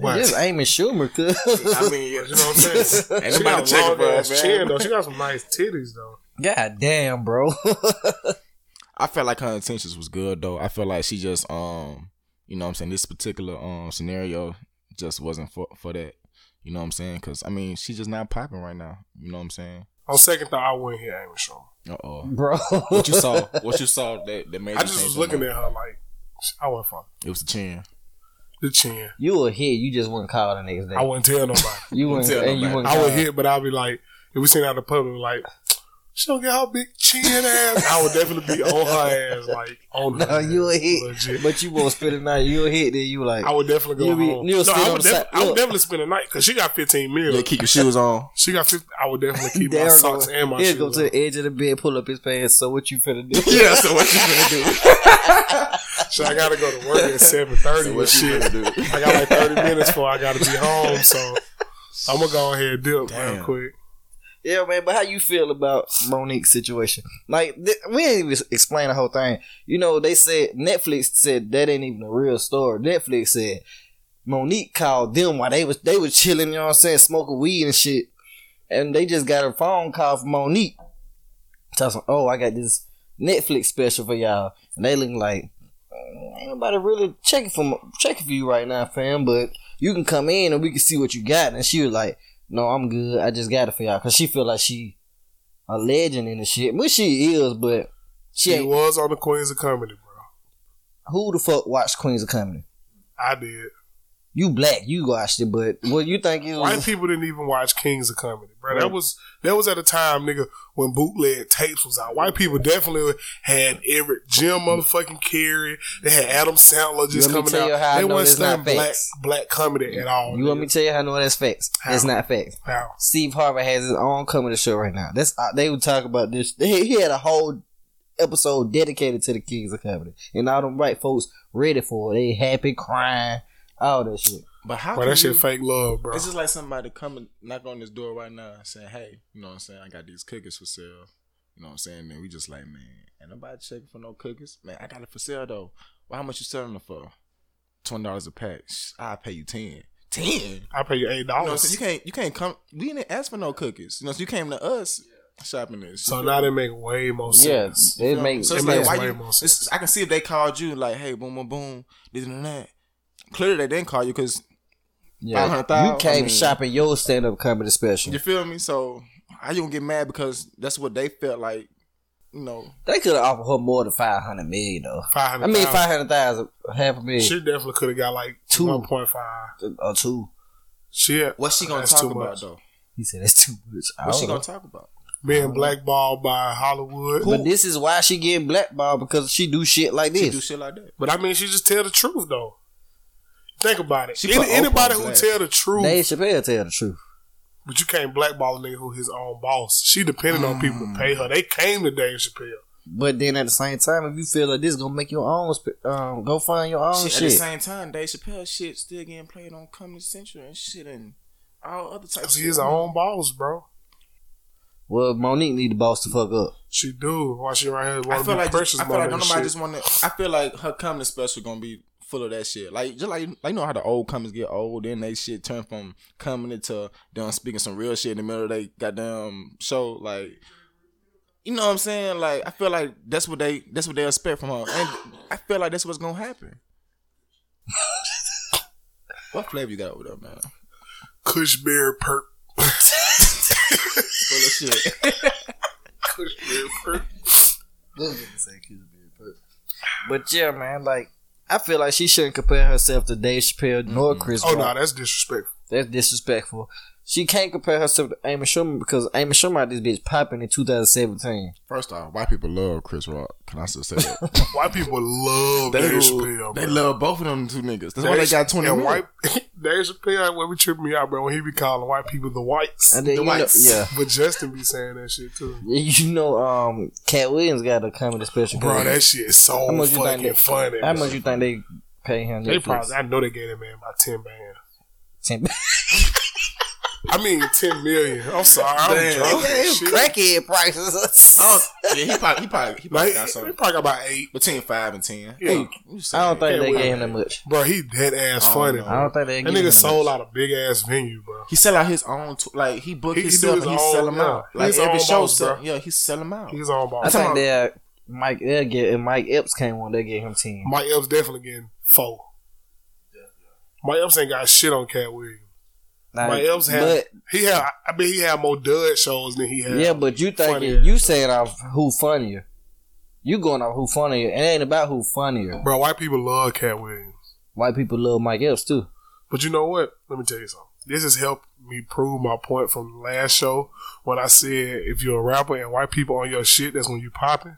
Speaker 1: But,
Speaker 4: Just Amy Schumer, cause
Speaker 5: I mean,
Speaker 1: you know what I'm saying? [laughs]
Speaker 5: Ain't
Speaker 1: she
Speaker 5: nobody
Speaker 1: got a long ass
Speaker 5: man.
Speaker 1: chin though. She got some nice titties though.
Speaker 4: God damn, bro. [laughs]
Speaker 5: I felt like her intentions was good though. I feel like she just um you know what I'm saying this particular um scenario just wasn't for for that. You know what I'm saying? Cuz I mean, she's just not popping right now. You know what I'm saying?
Speaker 1: On second thought, I wouldn't hit Amy Schumer.
Speaker 5: Uh-oh.
Speaker 4: bro.
Speaker 5: What you saw? [laughs] What you saw that that made
Speaker 1: I
Speaker 5: you
Speaker 1: just was looking
Speaker 5: mind?
Speaker 1: at her like I wasn't fucking
Speaker 5: It was the chin.
Speaker 1: The chin.
Speaker 4: You a hit. You just wouldn't call the next day.
Speaker 1: I wouldn't tell nobody. [laughs]
Speaker 4: you wouldn't.
Speaker 5: tell
Speaker 4: and you
Speaker 5: nobody.
Speaker 4: wouldn't
Speaker 1: I would hit, but I'd be like, if we seen out in the public, like she don't get her big chin ass. I would definitely be on her ass, like on her. [laughs]
Speaker 4: No, you a hit,
Speaker 1: legit.
Speaker 4: but you won't spend the night. You a hit, then you like.
Speaker 1: I would definitely go
Speaker 4: You'll be-
Speaker 1: home.
Speaker 4: you'll
Speaker 1: no,
Speaker 4: sit
Speaker 1: I would,
Speaker 4: the
Speaker 1: def-
Speaker 4: side-
Speaker 1: I would definitely spend the night because she got 15 mil.
Speaker 5: Yeah, keep your shoes on. [laughs]
Speaker 1: She got 50, I would definitely keep my socks
Speaker 4: go.
Speaker 1: and my
Speaker 4: He'll
Speaker 1: shoes.
Speaker 4: go to
Speaker 1: on.
Speaker 4: the edge of the bed, pull up his pants. So what you finna do?
Speaker 5: Yeah, so what you gonna do?
Speaker 1: So I gotta go to work at 7:30 and
Speaker 5: what you
Speaker 1: shit.
Speaker 5: gonna do?
Speaker 1: I got like 30 minutes before I gotta be home, so I'm gonna go ahead and dip real quick.
Speaker 4: Yeah, man. But how you feel about Monique's situation? Like th- we didn't even explain the whole thing. You know, they said Netflix said that ain't even a real story. Netflix said Monique called them while they was they was chilling. You know what I'm saying, smoking weed and shit, and they just got a phone call from Monique. Tells them, "Oh, I got this Netflix special for y'all," and they looking like. "Mm, Ain't nobody really checking for checking for you right now, fam. But you can come in and we can see what you got. And she was like, "No, I'm good. I just got it for y'all." Cause she feel like she a legend in the shit, which she is. But she
Speaker 1: She was on the Queens of Comedy, bro.
Speaker 4: Who the fuck watched Queens of Comedy?
Speaker 1: I did.
Speaker 4: You black, you watched it, but what you think it
Speaker 1: White
Speaker 4: was?
Speaker 1: people didn't even watch Kings of Comedy, bro. That was that was at a time, nigga, when bootleg tapes was out. White people definitely had every Jim motherfucking Carrey. They had Adam Sandler just
Speaker 4: You
Speaker 1: coming
Speaker 4: to tell you
Speaker 1: out.
Speaker 4: how
Speaker 1: They
Speaker 4: that's
Speaker 1: studying black black comedy at all.
Speaker 4: You want me to tell you how I know that's facts?
Speaker 1: How?
Speaker 4: It's not facts.
Speaker 1: How?
Speaker 4: Steve Harvey has his own comedy show right now. That's uh, they would talk about this. [laughs] He, he had a whole episode dedicated to the Kings of Comedy, and all them white folks ready for it. They happy, crying, all that shit.
Speaker 5: But how?
Speaker 1: Bro,
Speaker 5: can
Speaker 1: that shit
Speaker 5: you-
Speaker 1: fake love, bro.
Speaker 5: It's just like somebody coming knock on this door right now and saying, "Hey, you know what I'm saying? I got these cookies for sale." You know what I'm saying? And we just like, man, ain't nobody checking for no cookies. Man, I got it for sale though. Well, how much you selling it for? Twenty dollars a pack. I'll pay you ten. Ten.
Speaker 1: I pay you eight
Speaker 5: You know what I'm
Speaker 1: dollars.
Speaker 5: You can't. You can't come. We didn't ask for no cookies. You know, so you came to us shopping this.
Speaker 1: so now they make way more
Speaker 4: Yeah,
Speaker 1: sense.
Speaker 4: it makes
Speaker 5: So
Speaker 1: it
Speaker 5: it's
Speaker 4: it
Speaker 5: like,
Speaker 1: makes
Speaker 5: why
Speaker 1: way
Speaker 5: you?
Speaker 1: more sense.
Speaker 5: It's, I can see if they called you like, "Hey, boom, boom, boom, this and that." Clearly, they didn't call you because
Speaker 4: yeah. You came
Speaker 5: I mean-
Speaker 4: shopping your stand up comedy special.
Speaker 5: you feel me. So how you gonna get mad because that's what they felt like? You know,
Speaker 4: They could have offered her more than five hundred million though.
Speaker 1: Five
Speaker 4: I mean, five hundred thousand, half a million,
Speaker 1: She definitely could have got like
Speaker 4: Two.
Speaker 1: one point five.
Speaker 4: or two.
Speaker 1: Shit.
Speaker 5: what's she gonna talk about
Speaker 1: much.
Speaker 5: though?
Speaker 4: He said that's too much. I
Speaker 5: What's she
Speaker 4: don't
Speaker 5: gonna talk about?
Speaker 1: Being blackballed by Hollywood.
Speaker 4: But this is why she getting blackballed because she do shit like
Speaker 5: She
Speaker 4: this.
Speaker 5: do shit like that.
Speaker 1: But I mean, she just tell the truth though. Think about it.
Speaker 5: She
Speaker 1: Any, anybody who
Speaker 5: blast.
Speaker 1: tell the truth,
Speaker 4: Dave Chappelle tell the truth.
Speaker 1: but you can't blackball a nigga who his own boss. She depended on people to pay her. They came to Dave Chappelle.
Speaker 4: But then at the same time, if you feel like this gonna make your own, um, go find your own
Speaker 5: Shit,
Speaker 4: shit.
Speaker 5: At the same time, Dave Chappelle shit still getting played on Comedy Central and shit and all other types.
Speaker 1: Cause
Speaker 5: of
Speaker 1: he his own boss, bro.
Speaker 4: well, Monique need to boss the fuck up.
Speaker 1: She do. Why she right here
Speaker 5: I feel like just, I feel like nobody
Speaker 1: shit.
Speaker 5: just want to. I feel like her comedy special gonna be full of that shit. Like just like like you know how the old comics get old, then they shit turn from comedy to them speaking some real shit in the middle of they goddamn show. Like you know what I'm saying? Like I feel like that's what they that's what they expect from her, and I feel like that's what's gonna happen. [laughs] what flavor you got over there, man?
Speaker 1: Cushberry perk.
Speaker 5: Full of shit.
Speaker 1: Cushberry perk.
Speaker 4: But yeah, man, like I feel like she shouldn't compare herself to Dave Chappelle nor Chris.
Speaker 1: Oh
Speaker 4: Rock.
Speaker 1: no, that's disrespectful.
Speaker 4: That's disrespectful. She can't compare herself to Amy Schumer because Amy Schumer had this bitch popping in 2017.
Speaker 5: First off, white people love Chris Rock. Can I still say that? [laughs]
Speaker 1: White people love
Speaker 5: they,
Speaker 1: Dave
Speaker 5: love,
Speaker 1: Chappelle.
Speaker 5: they
Speaker 1: bro.
Speaker 5: love both of them two niggas. That's why they got twenty
Speaker 1: and
Speaker 5: million.
Speaker 1: white [laughs] Dave Chappelle. What be tripping me out, bro? When he be calling white people the whites.
Speaker 4: And then
Speaker 5: The
Speaker 4: you know,
Speaker 5: whites.
Speaker 4: yeah,
Speaker 1: But Justin be saying that shit too. [laughs]
Speaker 4: you know, um, Katt Williams got a comedy special.
Speaker 1: Bro,
Speaker 4: coming.
Speaker 1: that shit is so
Speaker 4: How much you think
Speaker 1: fucking
Speaker 4: they-
Speaker 1: funny.
Speaker 4: How much you think they pay him?
Speaker 1: They
Speaker 4: Netflix?
Speaker 1: probably, I know they gave that man about 10 bands.
Speaker 4: Ten-
Speaker 1: I mean, 10 million. I'm sorry. I'm
Speaker 5: Damn.
Speaker 1: drunk.
Speaker 4: Yeah, crackhead prices.
Speaker 5: I don't, yeah, he probably he probably he probably
Speaker 1: Like,
Speaker 5: got something.
Speaker 1: he probably got about eight.
Speaker 5: between five and ten.
Speaker 1: Yeah.
Speaker 5: Hey,
Speaker 4: I don't think they gave him that much.
Speaker 1: Bro, he dead ass
Speaker 5: I
Speaker 1: funny.
Speaker 5: know.
Speaker 4: I don't think they.
Speaker 1: That
Speaker 4: gave him much.
Speaker 1: That nigga sold
Speaker 4: much.
Speaker 1: out a big ass venue, bro.
Speaker 5: he sell out his own. T- like he book
Speaker 1: He- he
Speaker 5: himself
Speaker 1: his
Speaker 5: and he
Speaker 1: own-
Speaker 5: sell them
Speaker 1: yeah.
Speaker 5: out. Like
Speaker 1: His
Speaker 5: every show,
Speaker 1: boss,
Speaker 5: sell,
Speaker 1: bro.
Speaker 5: yeah, he sell them out.
Speaker 1: He's on
Speaker 4: I
Speaker 1: ball.
Speaker 5: talking
Speaker 4: think
Speaker 5: about-
Speaker 4: that uh, Mike they'll get if Mike Epps came on, they gave him ten.
Speaker 1: Mike Epps definitely getting four. Mike Epps ain't got shit on Katt Williams.
Speaker 4: Now,
Speaker 1: Mike Epps had
Speaker 4: but
Speaker 1: he had I mean he had more dud shows than he had.
Speaker 4: yeah, but you thinking you saying off who funnier? You going off who funnier? It ain't about who funnier.
Speaker 1: bro, white people love Katt Williams.
Speaker 4: White people love Mike Epps too.
Speaker 1: But you know what? Let me tell you something. This has helped me prove my point from last show when I said if you're a rapper and white people on your shit, that's when you popping.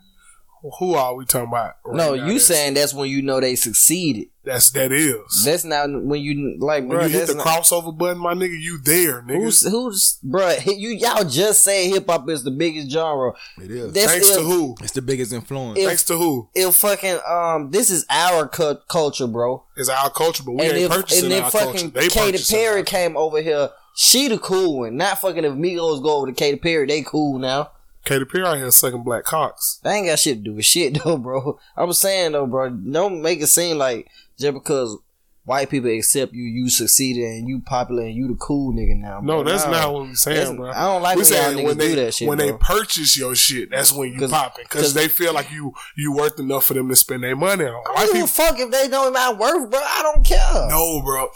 Speaker 1: Who are we talking about? right
Speaker 4: no,
Speaker 1: now?
Speaker 4: you
Speaker 1: That's-
Speaker 4: saying that's when you know they succeeded.
Speaker 1: that's that is.
Speaker 4: That's not when you like,
Speaker 1: when
Speaker 4: bro.
Speaker 1: you hit the
Speaker 4: not-
Speaker 1: crossover button, my nigga, you there, nigga.
Speaker 4: Who's who's bro? [laughs] You y'all just say hip hop is the biggest genre.
Speaker 5: It is.
Speaker 4: That's
Speaker 1: Thanks
Speaker 4: if,
Speaker 1: to who?
Speaker 5: It's the biggest influence.
Speaker 4: If-
Speaker 1: Thanks to who?
Speaker 4: if fucking um, this is our cu- culture, bro.
Speaker 1: It's our culture, but we
Speaker 4: and
Speaker 1: ain't
Speaker 4: if
Speaker 1: purchasing
Speaker 4: and
Speaker 1: our
Speaker 4: if
Speaker 1: culture.
Speaker 4: fucking
Speaker 1: They
Speaker 4: Katy Perry came over here, she the cool one. Not fucking if Migos go over to Katy Perry, they cool now.
Speaker 1: Katy Perry out here sucking black cocks.
Speaker 4: That ain't got shit to do with shit [laughs] though, bro. I'm saying though, bro, don't make it seem like just because white people accept you, you succeeded and you popular and you the cool nigga now.
Speaker 1: No, that's not what we're saying, bro.
Speaker 4: I don't like
Speaker 1: we
Speaker 4: when
Speaker 1: saying when they
Speaker 4: do that shit,
Speaker 1: when
Speaker 4: bro.
Speaker 1: they purchase your shit, that's when you popping
Speaker 4: 'cause-
Speaker 1: because they feel like you you worth enough for them to spend their money on.
Speaker 4: I don't give a
Speaker 1: people,
Speaker 4: fuck if they know my worth, bro. I don't care.
Speaker 1: no, bro.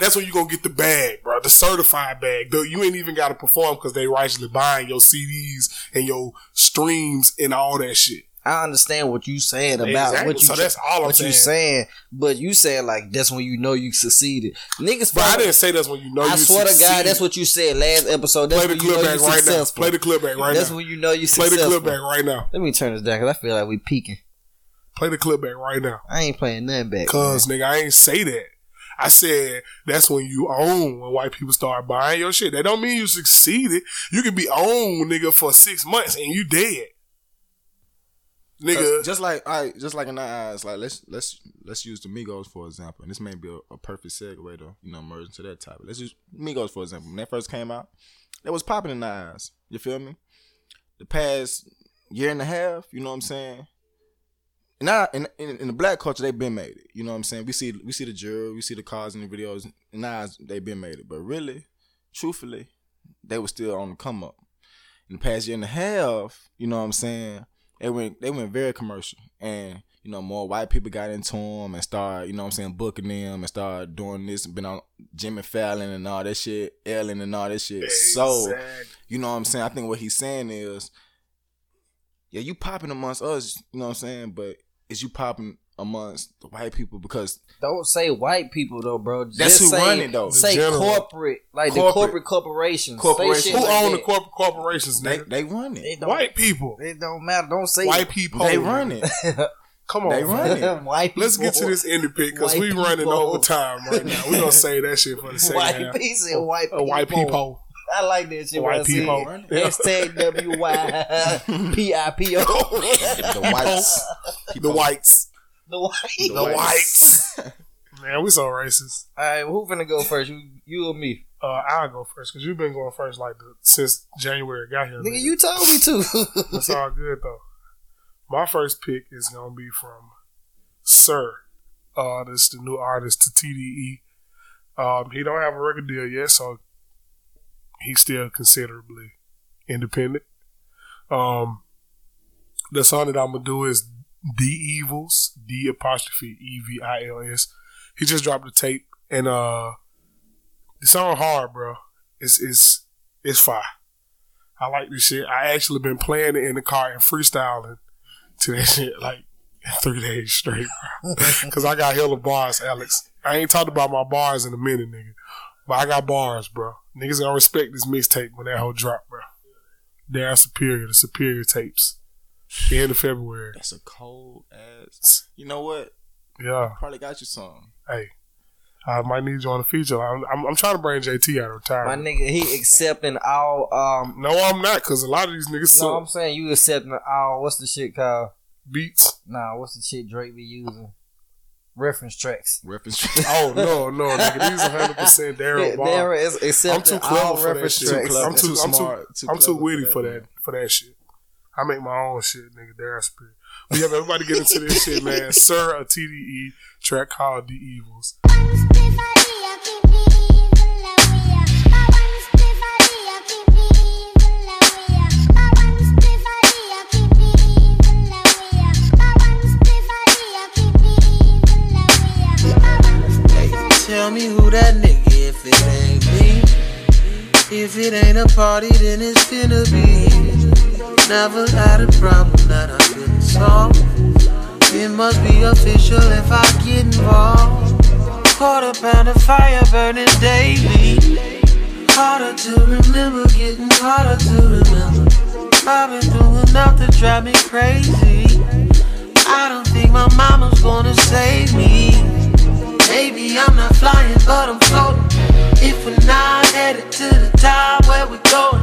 Speaker 1: That's when you gonna get the bag, bro. The certified bag. Though you ain't even got to perform because they rightfully buying your CDs and your streams and all that shit.
Speaker 4: I understand what you saying about
Speaker 1: Exactly.
Speaker 4: what you
Speaker 1: So that's all I'm
Speaker 4: what you
Speaker 1: saying.
Speaker 4: saying, but you saying like that's when you know you succeeded. Niggas,
Speaker 1: But I didn't say that's when you know
Speaker 4: I
Speaker 1: you
Speaker 4: swear to God, that's what you said last episode. That's
Speaker 1: Play the
Speaker 4: when you
Speaker 1: clip
Speaker 4: know
Speaker 1: back right now. Play the clip back right
Speaker 4: that's
Speaker 1: now.
Speaker 4: That's when you know you
Speaker 1: Play the clip back right now.
Speaker 4: Let me turn this down because I feel like we peaking.
Speaker 1: Play the clip back right now.
Speaker 4: I ain't playing nothing back.
Speaker 1: Cause nigga, I ain't say that. I said that's when you own when white people start buying your shit. That don't mean you succeeded. You can be owned, nigga, for six months and you dead. Nigga,
Speaker 5: just like I just like in our eyes, like let's let's let's use the Migos for example, and this may be a, a perfect segue to you know merge into that topic. Let's use Migos for example. When that first came out, that was popping in our eyes. You feel me? The past year and a half, you know what I'm saying? Now in, in in the black culture, they've been made it. You know what I'm saying? We see we see the jewelry, we see the cars in the videos. Our eyes, they've been made it. But really, truthfully, they were still on the come up. In the past year and a half, you know what I'm saying? They went they went very commercial, and you know more white people got into them and started you know what I'm saying booking them and started doing this and been on Jimmy Fallon and all that shit, Ellen and all that shit. So you know what I'm saying? I think what he's saying is, yeah, you popping amongst us, you know what I'm saying? But is you popping amongst the white people because
Speaker 4: Don't say white people though, bro.
Speaker 5: That's
Speaker 4: Just
Speaker 5: who
Speaker 4: say,
Speaker 5: run it, though.
Speaker 4: Say
Speaker 1: general.
Speaker 4: corporate, like the
Speaker 5: Corporate.
Speaker 4: corporate corporations.
Speaker 5: Corporations.
Speaker 1: who
Speaker 4: like
Speaker 1: own the corporate corporations,
Speaker 5: they
Speaker 1: nigga?
Speaker 5: they run
Speaker 4: It
Speaker 5: it.
Speaker 4: don't,
Speaker 1: White people.
Speaker 4: It don't matter. Don't say
Speaker 1: White people.
Speaker 5: They run it. [laughs]
Speaker 1: Come on.
Speaker 5: They run it. [laughs]
Speaker 4: white people.
Speaker 1: Let's get to this indie pick because
Speaker 4: White
Speaker 1: we running
Speaker 4: people.
Speaker 1: overtime right now. We gonna [laughs] say that shit for the second
Speaker 4: White
Speaker 1: half.
Speaker 4: white people.
Speaker 1: white people.
Speaker 4: I like that shit.
Speaker 1: White
Speaker 4: when I see
Speaker 1: people.
Speaker 4: it. Hashtag W Y P I P O. [laughs]
Speaker 5: The whites.
Speaker 1: The whites.
Speaker 4: The white.
Speaker 1: The whites. Man, we so racist.
Speaker 4: All right, who finna go first? You, you or me?
Speaker 1: Uh, I'll go first because you've been going first like the, since January got here.
Speaker 4: Nigga, you told me to. [laughs]
Speaker 1: That's all good though. My first pick is gonna be from SiR. Uh, this is the new artist to TDE. Um, he don't have a record deal yet, so he's still considerably independent. Um, the song that I'm gonna do is D'evils, D apostrophe E V I L S. He just dropped a tape, and uh, the song hard, bro. It's it's it's fire. I like this shit. I actually been playing it in the car and freestyling to that [laughs] shit like three days straight. [laughs] Cause I got hella bars, Alex. I ain't talked about my bars in a minute, nigga. But I got bars, bro. Niggas gonna respect this mixtape when that whole drop, bro. They're superior, the superior tapes. The end of February.
Speaker 5: That's a cold ass. You know what?
Speaker 1: Yeah.
Speaker 5: Probably got you some.
Speaker 1: Hey. I might need you on the feature. I'm, I'm, I'm trying to bring JT out of retirement.
Speaker 4: My nigga, he accepting all. Um,
Speaker 1: No, I'm not, because a lot of these niggas
Speaker 4: no,
Speaker 1: suck.
Speaker 4: I'm saying you accepting all. What's the shit called?
Speaker 1: beats.
Speaker 4: Nah, what's the shit Drake be using? Reference tracks.
Speaker 5: Reference. [laughs]
Speaker 1: Oh no, no, nigga, these 100 percent Daryl
Speaker 4: Yeah,
Speaker 1: Bar.
Speaker 4: there is
Speaker 1: I'm too clever for that
Speaker 4: reference
Speaker 1: shit.
Speaker 4: tracks.
Speaker 1: I'm too,
Speaker 5: Too
Speaker 1: I'm too,
Speaker 5: smart, too
Speaker 1: I'm too witty for that, for that shit. I make my own shit, nigga. Daryl Spirit. But yeah, everybody get into this shit, man. [laughs] SiR, a TDE track called D'evils.
Speaker 6: Tell me who that nigga if it ain't me. If it ain't a party, then it's gonna be. Never had a problem that I couldn't solve. It must be official if I get involved. Quarter pound of fire burning daily. Harder to remember, getting harder to remember. I've been through enough to drive me crazy. I don't think my mama's gonna save me. Maybe I'm not flying, but I'm floating. If we're not headed to the top, where we going?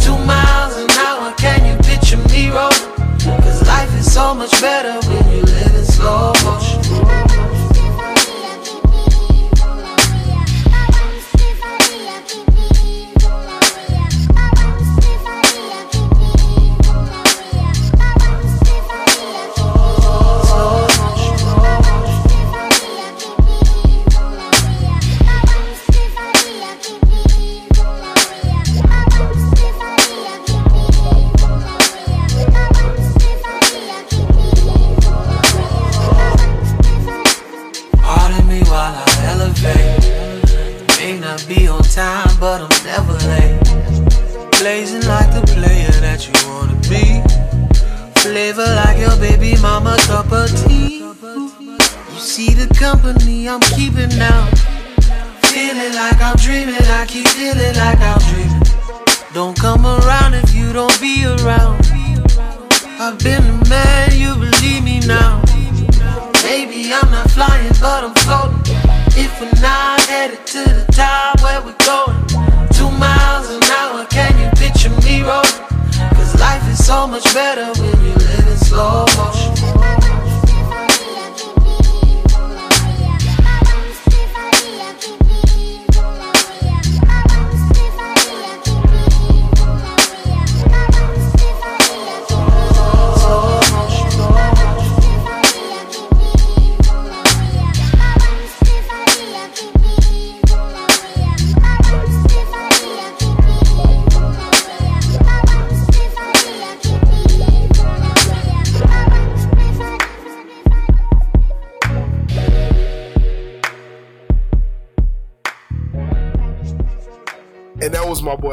Speaker 6: Two miles an hour, can you picture me rolling? Cause life is so much better when you live in slow motion.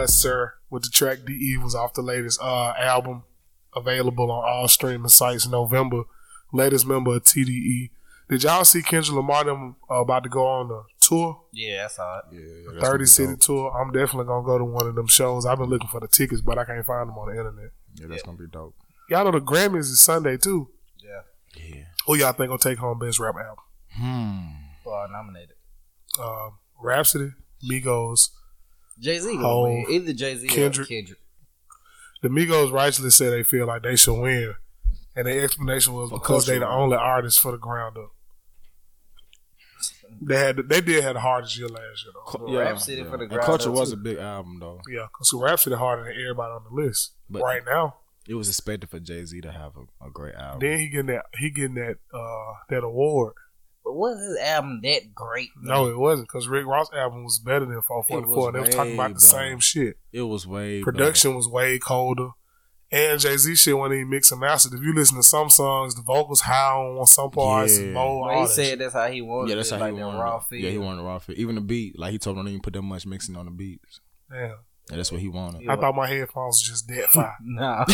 Speaker 1: That was my boy SiR with the track DE was off the latest uh, album available on all streaming sites in November. Latest member of TDE. Did y'all see Kendrick Lamar them uh, about to go on the tour?
Speaker 4: Yeah, I saw it.
Speaker 5: Yeah, yeah,
Speaker 1: Thirty city
Speaker 5: dope.
Speaker 1: tour. I'm definitely gonna go to one of them shows. I've been looking for the tickets, but I can't find them on the internet.
Speaker 5: Yeah, that's gonna be dope.
Speaker 1: Y'all know the Grammys is Sunday too.
Speaker 5: Yeah. Yeah.
Speaker 1: Who y'all think gonna take home best rap album?
Speaker 5: Hmm.
Speaker 4: Well, nominated.
Speaker 1: Um, Rapsody, Migos.
Speaker 4: Jay Z
Speaker 1: Hov,
Speaker 4: gonna win. Either Jay Z or
Speaker 1: Kendrick.
Speaker 4: Kendrick.
Speaker 1: The Migos rightfully said they feel like they should win, and the explanation was
Speaker 5: For
Speaker 1: because they the only artists for the ground up. They had they did have the hardest year last year though.
Speaker 5: Co-
Speaker 4: Well,
Speaker 5: yeah,
Speaker 4: Rapsody
Speaker 5: yeah.
Speaker 4: for the ground
Speaker 5: And
Speaker 4: ground
Speaker 5: Culture
Speaker 4: up,
Speaker 5: was
Speaker 4: too.
Speaker 5: a big album though,
Speaker 1: Yeah, because Rapsody harder than everybody on the list
Speaker 5: But-
Speaker 1: right now.
Speaker 5: it was expected for Jay Z to have a, a great album.
Speaker 1: Then he getting that he getting that uh that award.
Speaker 4: But was his album that great?
Speaker 1: No, it wasn't because Rick Ross album was better than 444. and they was talking
Speaker 5: way
Speaker 1: about the same shit.
Speaker 5: it was way
Speaker 1: Production was way colder. And Jay Z shit wasn't even mixed and mastered. If you listen to some songs, the vocals high on some parts,
Speaker 5: Yeah.
Speaker 1: low.
Speaker 4: Well, he said
Speaker 1: shit.
Speaker 4: that's how he
Speaker 5: better.
Speaker 4: wanted
Speaker 5: Yeah, that's
Speaker 4: it,
Speaker 5: how
Speaker 4: like
Speaker 5: he
Speaker 4: that
Speaker 5: wanted.
Speaker 4: raw feel.
Speaker 5: Yeah, he wanted raw feel. Even the beat, like he told him, don't even put that much mixing on the beats.
Speaker 1: Damn.
Speaker 5: And that's what he wanted.
Speaker 1: I thought my headphones was just dead fire. [laughs]
Speaker 4: Nah.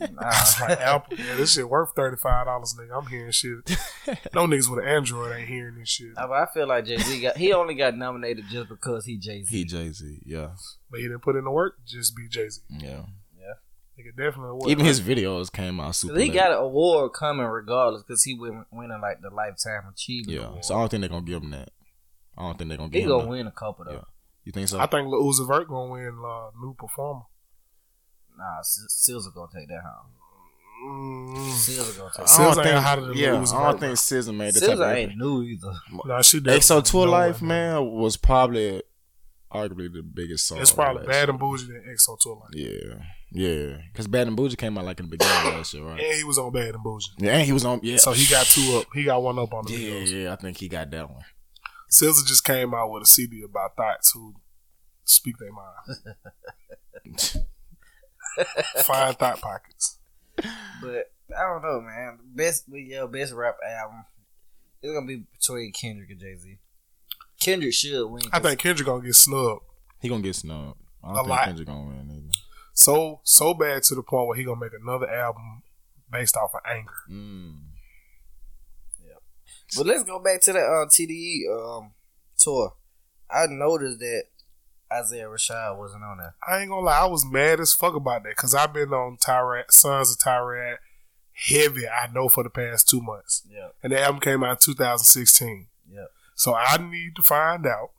Speaker 4: Nah.
Speaker 1: like Apple, yeah, this shit worth thirty five dollars, nigga. I'm hearing shit. [laughs] No niggas with an Android ain't hearing this shit.
Speaker 4: But I feel like Jay Z got he only got nominated just because he Jay Z.
Speaker 5: He Jay Z, yeah,
Speaker 1: But he didn't put in the work. Just be Jay Z.
Speaker 5: yeah. Yeah.
Speaker 1: Nigga definitely was.
Speaker 5: Even his videos came out super.
Speaker 4: He
Speaker 5: late.
Speaker 4: got an award coming regardless because he win, winning like the lifetime achievement.
Speaker 5: Yeah,
Speaker 4: award.
Speaker 5: so I don't think they're gonna give him that. I don't think they're gonna
Speaker 4: he
Speaker 5: give him.
Speaker 4: He gonna
Speaker 5: that.
Speaker 4: win a couple though.
Speaker 5: Yeah. You think so?
Speaker 1: I think Lil Uzi Vert gonna win uh, new performer.
Speaker 4: Nah, S- Sills gonna take that home.
Speaker 1: Mm.
Speaker 4: Sills gonna take.
Speaker 1: I
Speaker 4: that.
Speaker 1: don't
Speaker 5: I
Speaker 1: think
Speaker 5: think,
Speaker 1: hotter than
Speaker 5: yeah,
Speaker 1: Lil
Speaker 5: I don't think SZA made the
Speaker 4: Sills
Speaker 5: type of
Speaker 4: ain't new either.
Speaker 1: Nah, she definitely
Speaker 5: EXO Tour
Speaker 1: know
Speaker 5: Life, man, was probably arguably the biggest song.
Speaker 1: It's probably bad
Speaker 5: year.
Speaker 1: and bougie than XO Tour Llif3.
Speaker 5: Yeah, yeah, because Bad and Boujee came out like in the beginning of last year, right?
Speaker 1: And he was on bad and boujee.
Speaker 5: Yeah, and he was on. Yeah,
Speaker 1: So he got two up. He got one up on the
Speaker 5: Yeah,
Speaker 1: videos.
Speaker 5: yeah, I think he got that one.
Speaker 1: SZA just came out with a CD about thoughts who speak their mind. [laughs] Fine thought pockets.
Speaker 4: But I don't know, man. Best, but yeah, best rap album. It's gonna be between Kendrick and Jay Z. Kendrick should win.
Speaker 1: I think Kendrick gonna get snubbed.
Speaker 5: He gonna get snubbed. I don't
Speaker 1: A
Speaker 5: think
Speaker 1: lot.
Speaker 5: Kendrick gonna win either.
Speaker 1: So so bad to the point where he gonna make another album based off of anger.
Speaker 5: Mm.
Speaker 4: But let's go back to the uh, TDE um, tour. I noticed that Isaiah Rashad wasn't on there.
Speaker 1: I ain't gonna lie, I was mad as fuck about that because I've been on Tyrant, Sons of Tyrant heavy. I know for the past two months,
Speaker 4: Yeah,
Speaker 1: and the album came out in 2016.
Speaker 4: yeah.
Speaker 1: So I need to find out.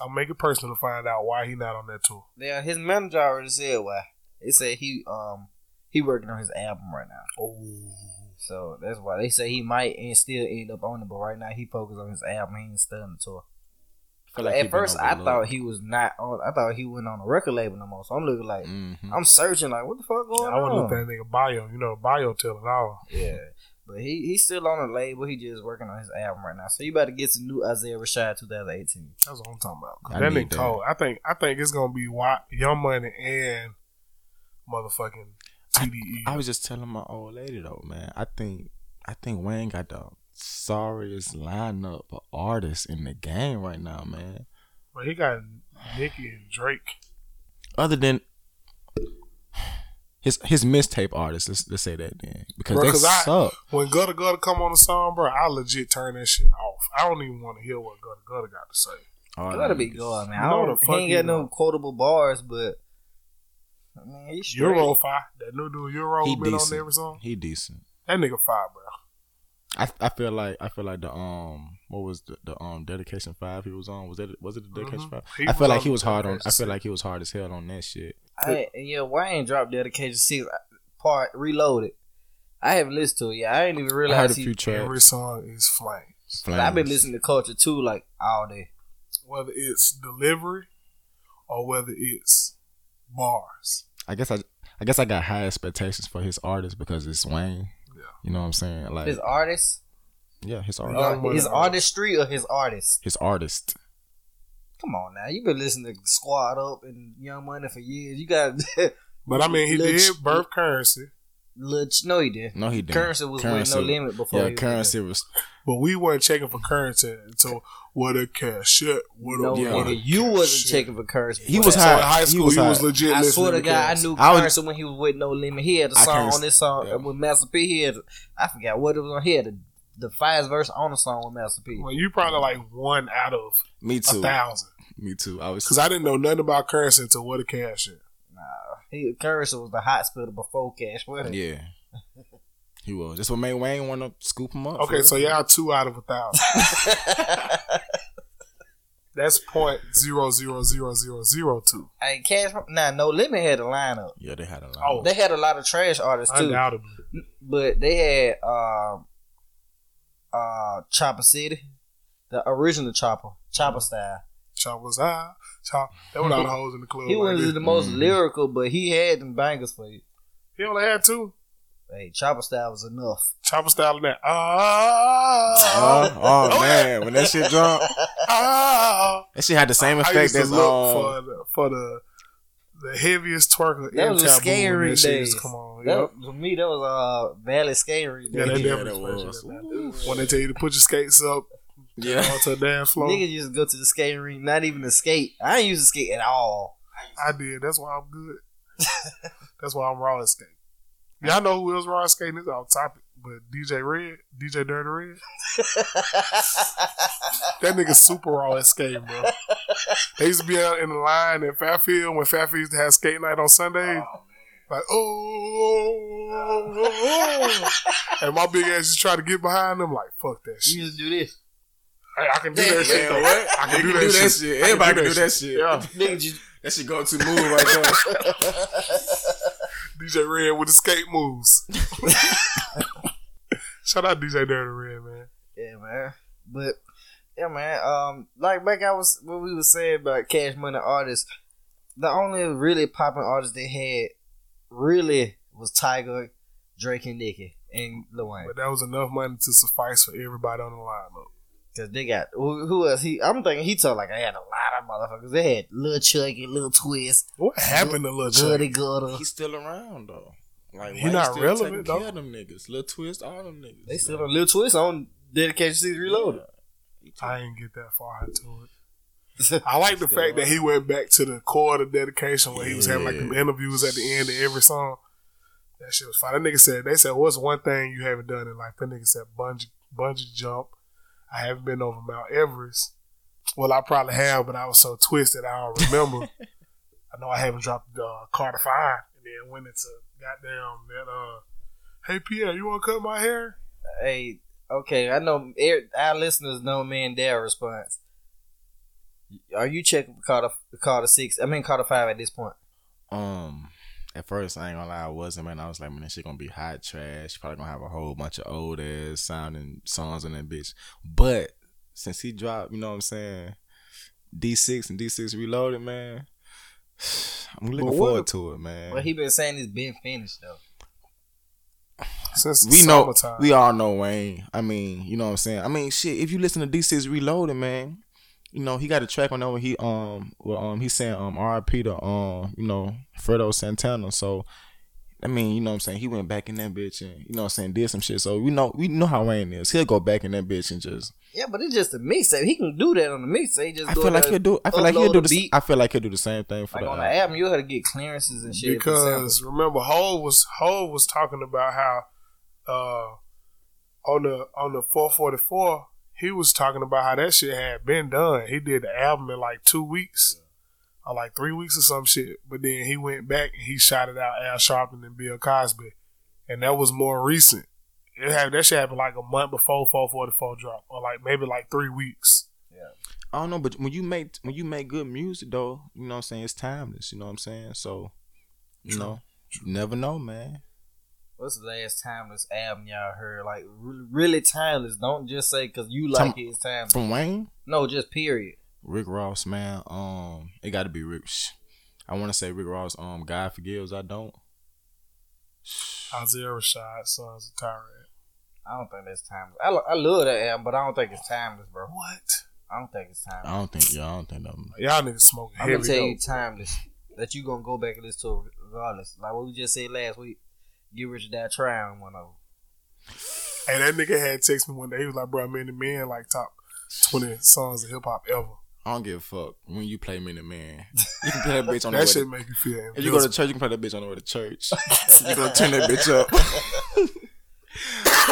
Speaker 1: I'll make it personal to find out why he not on that tour.
Speaker 4: Yeah, his manager already said why. He said he um he working on his album right now.
Speaker 1: Oh,
Speaker 4: So that's why they say he might and still end up on it, but right now he focused on his album. He ain't studying the tour.
Speaker 5: I feel like he
Speaker 4: At first, I thought he was not on. I thought he went on a record label no more. So I'm looking like
Speaker 5: Mhm.
Speaker 4: I'm searching like what the fuck going on?
Speaker 1: I want to look at that nigga bio. You know, bio tell it all.
Speaker 4: Yeah, but he he's still on a label. He just working on his album right now. So you better get some new Isaiah Rashad 2018.
Speaker 1: That's what I'm talking about.
Speaker 5: I
Speaker 1: that nigga cold. I think I think it's gonna be Wa- Young Money and motherfucking E. TDE.
Speaker 5: I was just telling my old lady though, man. I think I think Wayne got the sorriest lineup of artists in the game right now, man.
Speaker 1: but he got Nicki and Drake.
Speaker 5: Other than his his mistape artists. Let's, let's say that then because
Speaker 1: Bro,
Speaker 5: they
Speaker 1: 'cause I-
Speaker 5: suck.
Speaker 1: When Gudda Gudda come on the song, bro, I legit turn that shit off. I don't even want to hear what Gudda Gudda got to say.
Speaker 5: All
Speaker 4: It gotta be
Speaker 5: niggas.
Speaker 4: God, man.
Speaker 1: You
Speaker 4: I don't, he ain't got
Speaker 1: you
Speaker 4: no quotable bars, but I mean, he's straight.
Speaker 1: Euro Fi, that new dude Euro
Speaker 5: He
Speaker 1: who been on every song.
Speaker 5: He decent.
Speaker 1: That nigga fire, bro.
Speaker 5: I I feel like I feel like the um what was the, the um dedication five he was on was that was it the dedication
Speaker 1: Mhm.
Speaker 5: five
Speaker 1: He
Speaker 5: I feel like he was hard on I feel like he was hard as hell on that shit
Speaker 4: I, yeah, Wayne dropped dedication six part reloaded. I haven't listened to it. yet. I ain't even
Speaker 5: I
Speaker 4: realize
Speaker 5: heard a
Speaker 4: he-
Speaker 5: tracks
Speaker 1: Every song is flame.
Speaker 4: But I've been listening to culture too, like all day.
Speaker 1: Whether it's delivery or whether it's bars.
Speaker 5: I guess I I guess I got high expectations for his artist because it's Wayne
Speaker 1: Yeah.
Speaker 5: You know what I'm saying like
Speaker 4: His artist,
Speaker 5: yeah his artist
Speaker 4: or
Speaker 1: Money
Speaker 4: his
Speaker 1: artist.
Speaker 4: artistry, or his artist.
Speaker 5: his artist
Speaker 4: Come on now, you've been listening to Squad Up and Young Money for years. You got [laughs]
Speaker 1: But I mean, he
Speaker 4: Lil
Speaker 1: did birth currency.
Speaker 4: Lil no, he did.
Speaker 5: no he didn't
Speaker 4: Currency was
Speaker 5: Currency-
Speaker 4: with no limit before.
Speaker 5: yeah currency was
Speaker 1: But we weren't checking for currency until what a cash shit. What a
Speaker 4: No,
Speaker 5: Yeah.
Speaker 4: nigga, you wasn't checking for currency.
Speaker 5: He was
Speaker 4: that.
Speaker 1: So
Speaker 5: high.
Speaker 1: in high
Speaker 5: He
Speaker 1: school,
Speaker 5: was
Speaker 1: he was, legit.
Speaker 4: I
Speaker 1: listening
Speaker 4: swear to
Speaker 1: to
Speaker 4: God, I knew
Speaker 5: I was-
Speaker 4: when he was with No Limit. He had a
Speaker 5: I
Speaker 4: song on this song
Speaker 5: yeah.
Speaker 4: with Master P. He had, I forgot what it was on. He had the, the fast verse on the song with Master P.
Speaker 1: Well, you probably like one out of
Speaker 5: me
Speaker 1: a
Speaker 5: too
Speaker 1: thousand.
Speaker 5: me too I was
Speaker 1: Because I didn't know nothing about currency until what a cash shit.
Speaker 4: Nah, he Currency was the hot spitter before Cash. What?
Speaker 5: yeah he was that's what made Wayne want to scoop him up
Speaker 1: Okay, so y'all two out of a thousand. [laughs] That's point zero zero zero zero zero two.
Speaker 4: Hey, Cash. Nah, No Limit had a lineup.
Speaker 5: yeah they had a lot
Speaker 1: Oh.
Speaker 4: They had a lot of trash artists too,
Speaker 1: Undoubtedly.
Speaker 4: but they had um, uh, Chopper City, the original Chopper, Chopper style.
Speaker 1: Chop was high. Chop. That was all the hoes in the club.
Speaker 4: He
Speaker 1: like
Speaker 4: wasn't
Speaker 1: this.
Speaker 4: the most
Speaker 5: Mhm.
Speaker 4: lyrical, but he had them bangers for you.
Speaker 1: He only had two.
Speaker 4: Hey, Chopper style was enough.
Speaker 1: Chopper style and that. Ah,
Speaker 5: oh, oh man when that shit drunk
Speaker 1: ah.
Speaker 5: that shit had the same
Speaker 1: I
Speaker 5: effect
Speaker 1: used to
Speaker 5: as
Speaker 1: look
Speaker 5: um,
Speaker 1: for the for the the heaviest twerker
Speaker 4: That was a scary
Speaker 1: when that shit used
Speaker 4: days.
Speaker 1: to Come on,
Speaker 4: That,
Speaker 1: yep.
Speaker 4: For me, that was uh, Valley Scary.
Speaker 1: Yeah, that
Speaker 4: days.
Speaker 5: Yeah,
Speaker 1: definitely was.
Speaker 5: was.
Speaker 1: When they tell you to put your skates up
Speaker 5: yeah
Speaker 1: onto the dance floor,
Speaker 4: Niggas used to go to the skating rink, not even to skate. I ain't used to skate at all.
Speaker 1: I did. That's why I'm good. [laughs] That's why I'm raw at skate. Y'all know who else raw at skating? It's off topic, but DJ Red, DJ Dirty Red, [laughs] that nigga super raw at skating, bro. They used to be out in the line at Fairfield when Fairfield used to have skate night on Sundays. Oh, like, oh, oh, oh, and my big ass just try to get behind them. Like, fuck that
Speaker 4: You
Speaker 1: shit.
Speaker 4: used to do this.
Speaker 1: Hey, I can do
Speaker 5: Man,
Speaker 1: that shit. though.
Speaker 5: what?
Speaker 1: I can
Speaker 5: You
Speaker 1: do that shit.
Speaker 5: Everybody
Speaker 1: do
Speaker 5: can do
Speaker 1: that
Speaker 5: that shit.
Speaker 1: Yeah,
Speaker 4: Niggas just
Speaker 5: That shit go to move right there. [laughs]
Speaker 1: DJ Red with the skate moves. [laughs] Shout out DJ Dirty Red, man.
Speaker 4: Yeah, man. But yeah, man. Um, like back I was what we was saying about Cash Money artists. The only really popping artists they had really was Tyga, Drake, and Nicki, and Lil Wayne.
Speaker 1: But that was enough money to suffice for everybody on the lineup.
Speaker 4: Cause they got who, who else? He I'm thinking he told like I had a lot of motherfuckers. They had Lil Chuckee, Lil Twist,
Speaker 1: What happened to Lil
Speaker 4: Gutty
Speaker 1: Chuck?
Speaker 4: Gutter.
Speaker 5: He's still around though. Like
Speaker 1: He
Speaker 5: Wayne
Speaker 1: not
Speaker 5: still
Speaker 1: relevant,
Speaker 5: taking
Speaker 1: though?
Speaker 5: Care of them niggas, little twist, all them niggas.
Speaker 4: They still on Lil Twist on Dedication Six Reloaded.
Speaker 1: I ain't get that far into it. [laughs] I like the fact that he went back to the core of the dedication where he was having like them
Speaker 5: Yeah.
Speaker 1: interviews at the end of every song. That shit was fine. That nigga said, they said, what's one thing you haven't done in life? That nigga said, bungee, bungee jump. I haven't been over Mount Everest. Well, I probably have, but I was so twisted I don't remember. [laughs] I know I haven't dropped the uh, Carter 5 and then went into goddamn that, uh, hey, Pi'erre, you want to cut my hair?
Speaker 4: Hey, okay, I know er- our listeners know me and their response. Are you checking for Carter Carter Six? I mean Carter Five at this point.
Speaker 5: Um, at first I ain't gonna lie, I wasn't man. I was like, man, this shit gonna be hot trash. She Probably gonna have a whole bunch of old ass sounding songs on that bitch. But since he dropped, you know what I'm saying, D six and D six Reloaded, man. [sighs] I'm looking
Speaker 1: what-
Speaker 5: forward to it, man.
Speaker 4: But he been saying it's been finished though.
Speaker 1: Since
Speaker 5: we know we all know Wayne. I mean, you know what I'm saying. I mean, shit. If you listen to D6 Reloaded, man, you know he got a track on there where he um well um he's saying um R.I.P. to um you know Fredo Santana. So I mean, you know what I'm saying? He went back in that bitch and you know what I'm saying, did some shit. So we know we know how Wayne is. He'll go back in that bitch and just
Speaker 4: Yeah, but it's just a mixtape. He can do that on the mixtape. Just
Speaker 5: I feel like he'll do I feel like he'll do
Speaker 4: a
Speaker 5: the
Speaker 4: beat.
Speaker 5: I feel like he'll do the same thing for
Speaker 4: Like
Speaker 5: the
Speaker 4: on the
Speaker 5: album.
Speaker 4: album, you had to get clearances and shit.
Speaker 1: because remember Hove was Hove was talking about how uh on the on the 444 he was talking about how that shit had been done. He did the album in like two weeks. Or like three weeks or some shit. But then he went back and he shot it out Al Sharpton and Bill Cosby. And that was more recent. It had that shit happened like a month before 444 drop. Or like maybe like three weeks. Yeah.
Speaker 5: I don't know, but when you make when you make good music though, you know what I'm saying, it's timeless, you know what I'm saying? So you know, you never know, man.
Speaker 4: What's the last timeless album y'all heard? Like really, really timeless. Don't just say because you like
Speaker 5: Some-
Speaker 4: it, it's timeless.
Speaker 5: From Wayne?
Speaker 4: No, just period.
Speaker 5: Rick Ross, man. Um, it got to be Rick. I want to say Rick Ross. Um, God forgives. I don't.
Speaker 1: Isaiah Rashad, Sons of Tyrant.
Speaker 4: I don't think that's timeless. I, lo- I love that album, but I don't think it's timeless, bro.
Speaker 1: What?
Speaker 4: I don't think it's timeless.
Speaker 5: I don't think. Yeah, I don't think that.
Speaker 1: Y'all niggas smoking
Speaker 4: I'm gonna tell you
Speaker 1: dope.
Speaker 4: timeless that you gonna go back and listen to regardless. Like what we just said last week. Get rich or die trying one of them.
Speaker 1: Hey, that nigga had text me one day. He was like, "Bro, man, the man like top twenty songs of hip hop ever."
Speaker 5: I don't give a fuck when you play Minute Man. You can play that bitch on the way.
Speaker 1: That shit
Speaker 5: To,
Speaker 1: make you feel.
Speaker 5: if you go to church, you can play that bitch on the way to church. [laughs] you gonna turn that bitch up. [laughs]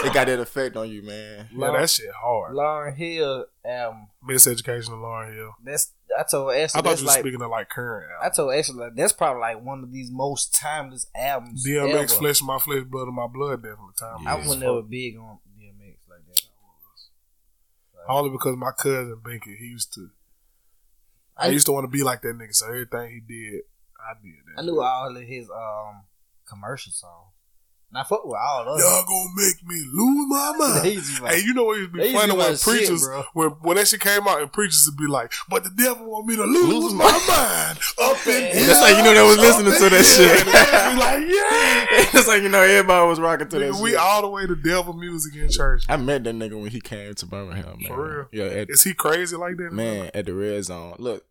Speaker 5: it got that effect on you, man.
Speaker 1: yeah, that shit hard.
Speaker 4: Lauryn Hill album.
Speaker 1: Miseducation of Lauryn Hill.
Speaker 4: That's I told Ashley.
Speaker 1: I
Speaker 4: Ashley
Speaker 1: thought
Speaker 4: that's
Speaker 1: you were
Speaker 4: like
Speaker 1: speaking of like current.
Speaker 4: I told Ashley like, that's probably like one of these most timeless albums.
Speaker 1: DMX,
Speaker 4: ever.
Speaker 1: flesh my flesh, blood of my blood, definitely time.
Speaker 5: Yeah.
Speaker 4: I was never big on DMX like that.
Speaker 1: Only because my cousin Binky, he used to. I,
Speaker 4: I-
Speaker 1: used to want to be like that nigga, so everything he did, I did. That
Speaker 4: I knew all of his um commercial songs. And I fuck with all of them.
Speaker 1: Y'all gonna make me lose my [laughs] mind.
Speaker 4: They used to be like-
Speaker 1: Hey, you know what used to
Speaker 4: They
Speaker 1: be
Speaker 4: used to
Speaker 1: funny when
Speaker 4: like shit,
Speaker 1: preachers, when when that shit came out, and preachers would be like, "But the devil want me to lose, my mind [laughs] up in here."
Speaker 5: That's like you know they was listening to that shit.
Speaker 1: be like, [laughs] yeah.
Speaker 5: it's like you know everybody was rocking to that
Speaker 1: we
Speaker 5: shit.
Speaker 1: all the way to devil music in church.
Speaker 5: I met that nigga when he came to Birmingham, man.
Speaker 1: For real?
Speaker 5: Yeah, at,
Speaker 1: Is he crazy like that?
Speaker 5: man, at the red zone. Look,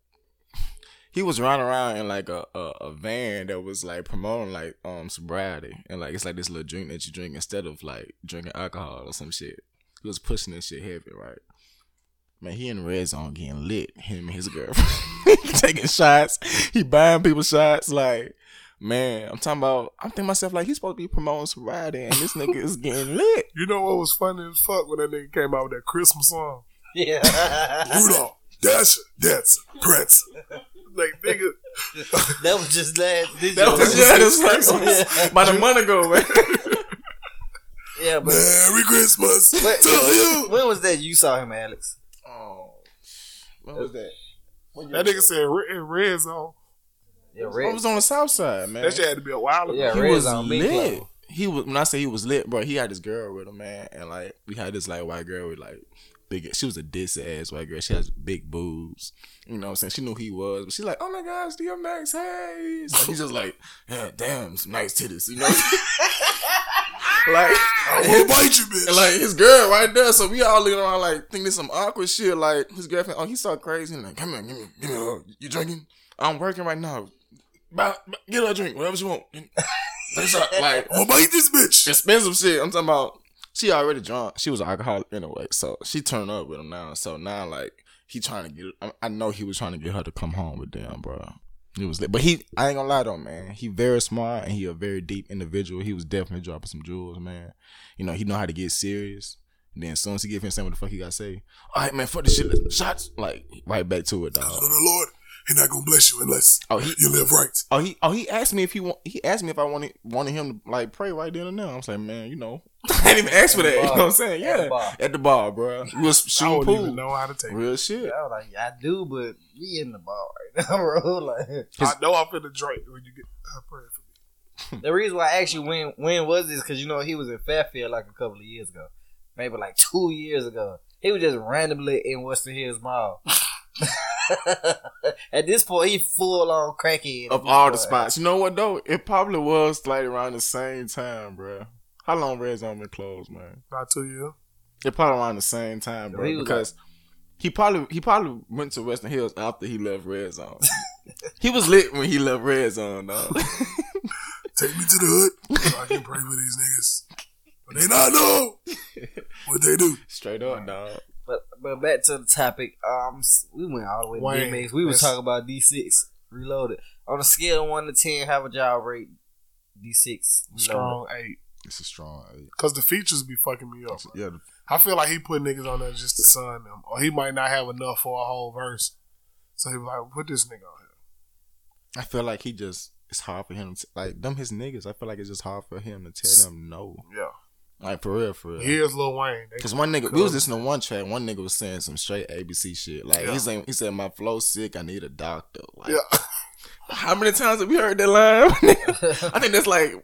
Speaker 5: he was running around in like a, a, a van that was like promoting like um sobriety and like it's like this little drink that you drink instead of like drinking alcohol or some shit. He was pushing this shit heavy, right? Man, he in the red zone getting lit. Him and his girlfriend He [laughs] taking shots. He buying people shots. Like, man, I'm talking about. I'm thinking myself like he's supposed to be promoting sobriety, and this nigga is getting [laughs] lit.
Speaker 1: You know what was funny as fuck when that nigga came out with that Christmas song?
Speaker 4: Yeah.
Speaker 1: Rudolph, Dasher, Dancer, Prince. Like nigga, [laughs]
Speaker 4: that was just last. This
Speaker 5: That was
Speaker 4: year.
Speaker 5: yeah, that's like about a month ago, man.
Speaker 4: yeah, but
Speaker 1: Merry Christmas
Speaker 4: Wait,
Speaker 1: to you.
Speaker 4: when was that you saw him, Alex?
Speaker 5: Oh, what was that?
Speaker 1: That nigga said re- in red zone.
Speaker 4: Yeah, red.
Speaker 5: I
Speaker 4: Red.
Speaker 5: was on the south side, man.
Speaker 1: That shit had to be a while ago.
Speaker 4: Yeah,
Speaker 5: he
Speaker 4: Red
Speaker 5: was
Speaker 4: Zone, Big
Speaker 5: lit. He was when I say he was lit, bro. He had this girl with him, man, and like we had this like white girl with like big. She was a diss ass white girl. She has big boobs. You know what I'm saying? She knew he was, but she's like, "Oh my gosh, DMX, hey!" So he's just like, "Yeah, damn, some nice titties," you know. [laughs] like,
Speaker 1: I will bite you, bitch.
Speaker 5: like his girl right there. So we all looking around like think this some awkward shit. Like his girlfriend, oh he's so crazy. And like, come here, give me, give me a hug. You drinking? I'm working right now. Buy, buy- get her a drink, whatever she want. [laughs] That's like
Speaker 1: gonna bite this bitch.
Speaker 5: expensive shit. I'm talking about. She already drunk. She was an alcoholic anyway, so she turned up with him now. So now, like, he trying to get. I, know he was trying to get her to come home with them, bro. He was, but he. I ain't gonna lie though, man. He very smart and he a very deep individual. He was definitely dropping some jewels, man. You know, he know how to get serious. And then as soon as he get him saying what the fuck he gotta say, all right, man, fuck this shit, shots, like right back to it, dog.
Speaker 1: Lord, He not gonna bless you unless
Speaker 5: Oh, he
Speaker 1: you live right.
Speaker 5: Oh, he oh he asked me if he want. He asked me if I wanted wanted him to like pray right then and there. I'm saying, man, you know, [laughs] I didn't even ask for that. You know what I'm saying?
Speaker 4: At the
Speaker 5: Yeah,
Speaker 4: bar.
Speaker 5: at the bar, bro. We was
Speaker 1: I don't
Speaker 5: pool.
Speaker 1: even know how to take it.
Speaker 5: Real shit.
Speaker 4: I was like, I do, but we in the bar right now, [laughs] bro. Like,
Speaker 1: I know I'm finna drink when you get uh, praying for me.
Speaker 4: the reason why I actually when when was this? Because you know he was in Fairfield like a couple of years ago, maybe like two years ago. He was just randomly in Western Hills Mall. [laughs] [laughs] At this point, he full on crackhead.
Speaker 5: Of all the spots, you know what though? It probably was like around the same time, bro. How long Red Zone been closed, man?
Speaker 1: About two years.
Speaker 5: It probably around the same time, bro.
Speaker 4: He was
Speaker 5: because he probably he probably went to Western Hills after he left Red Zone. [laughs] he was lit when he left Red Zone, though. [laughs]
Speaker 1: Take me to the hood so I can pray for these niggas. But they not know what they do.
Speaker 5: Straight up, dog.
Speaker 4: But but back to the topic. Um, we went all the way to
Speaker 1: Wayne,
Speaker 4: DMX. We was
Speaker 1: let's-
Speaker 4: talking about D six reloaded on a scale of one to ten. How would y'all rate D six
Speaker 1: Strong eight.
Speaker 5: It's a strong eight.
Speaker 1: Cause the features be fucking me up.
Speaker 5: Yeah, the-
Speaker 1: I feel like he put niggas on there just to sign them, or he might not have enough for a whole verse. So he was like, "Put this nigga on here."
Speaker 5: I feel like he just. It's hard for him to like them his niggas. I feel like it's just hard for him to tell them no.
Speaker 1: Yeah,
Speaker 5: Like for real, for real.
Speaker 1: here's Lil Wayne.
Speaker 5: Cause one nigga, we was listening to one track. One nigga was saying some straight ABC shit. Like
Speaker 1: Yeah.
Speaker 5: he saying, he said, "My flow sick. I need a doctor." Like,
Speaker 1: yeah,
Speaker 5: how many times have we heard that line? [laughs] I think that's like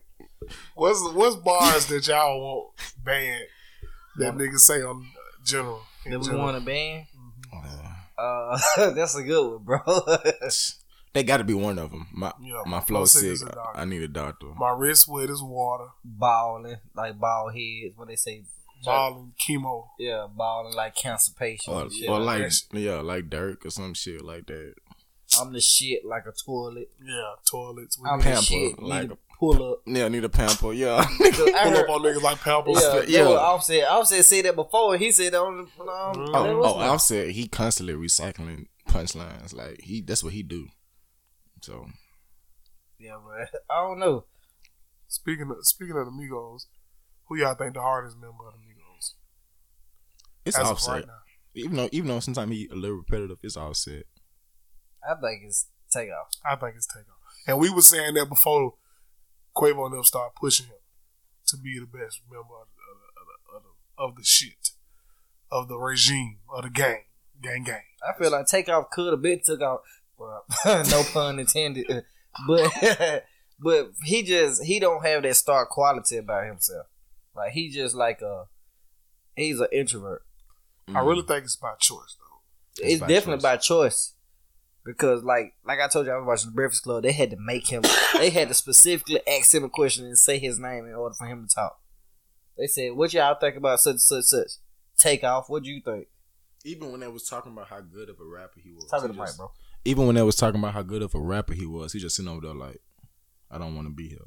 Speaker 1: what's what's bars that y'all want banned that niggas say on uh, general? in
Speaker 4: that we want to ban?
Speaker 5: uh,
Speaker 4: Uh, [laughs] that's a good one, bro. [laughs]
Speaker 5: they got to be one of them. My
Speaker 1: Yeah,
Speaker 5: my
Speaker 1: my
Speaker 5: flow
Speaker 1: flow sick
Speaker 5: sick.
Speaker 1: is a doctor.
Speaker 5: I need a doctor.
Speaker 1: My wrist wet is water.
Speaker 4: balling like bald heads when they say
Speaker 1: Balling chemo.
Speaker 4: yeah, balling like cancer patient.
Speaker 5: Or,
Speaker 4: shit
Speaker 5: or
Speaker 4: like
Speaker 5: like yeah, like Dirk or some shit like that.
Speaker 4: I'm the shit like a toilet.
Speaker 1: Yeah, toilets. We
Speaker 4: I'm
Speaker 1: need
Speaker 5: Pamper,
Speaker 4: the shit.
Speaker 5: like a-
Speaker 4: pull up.
Speaker 5: Yeah, I need a pamper. Yeah, [laughs]
Speaker 4: I
Speaker 1: pull
Speaker 4: heard-
Speaker 1: up on niggas like Pampers.
Speaker 4: Yeah,
Speaker 5: Yeah.
Speaker 4: yeah. Offset, Offset said that before. He said that on the. Um,
Speaker 5: Oh,
Speaker 4: that
Speaker 5: oh,
Speaker 4: was.
Speaker 5: Offset, he constantly recycling punchlines. Like he, that's what he do. So
Speaker 4: yeah, but [laughs] I don't know.
Speaker 1: Speaking of speaking of the Migos, who y'all think the hardest member of the Migos?
Speaker 5: it's
Speaker 1: As of
Speaker 5: Offset.
Speaker 1: right now.
Speaker 5: even though, even though sometimes he a little repetitive, it's Offset.
Speaker 4: I think it's takeoff.
Speaker 1: I think it's Takeoff. And we were saying that before Quavo and them start pushing him to be the best member of the, of the, of the, of the shit, of the regime, of the gang, gang, gang.
Speaker 4: I feel like takeoff could have been took off. Well, [laughs] no pun intended. But [laughs] but he just he don't have that star quality about himself. Like he just like a he's an introvert.
Speaker 1: I really think it's by choice though.
Speaker 4: It's,
Speaker 5: by
Speaker 4: definitely
Speaker 5: choice.
Speaker 4: by choice. Because like like I told you, I was watching the Breakfast Club. They had to make him. [coughs] they had to specifically ask him a question and say his name in order for him to talk. They said, "What y'all think about such such such?" Take off. What do you think?
Speaker 5: Even when they was talking about how good of a rapper he was,
Speaker 4: Talk to
Speaker 5: he
Speaker 4: the mic, bro.
Speaker 5: Even when they was talking about how good of a rapper he was, he just sitting over there like, I don't want to be here.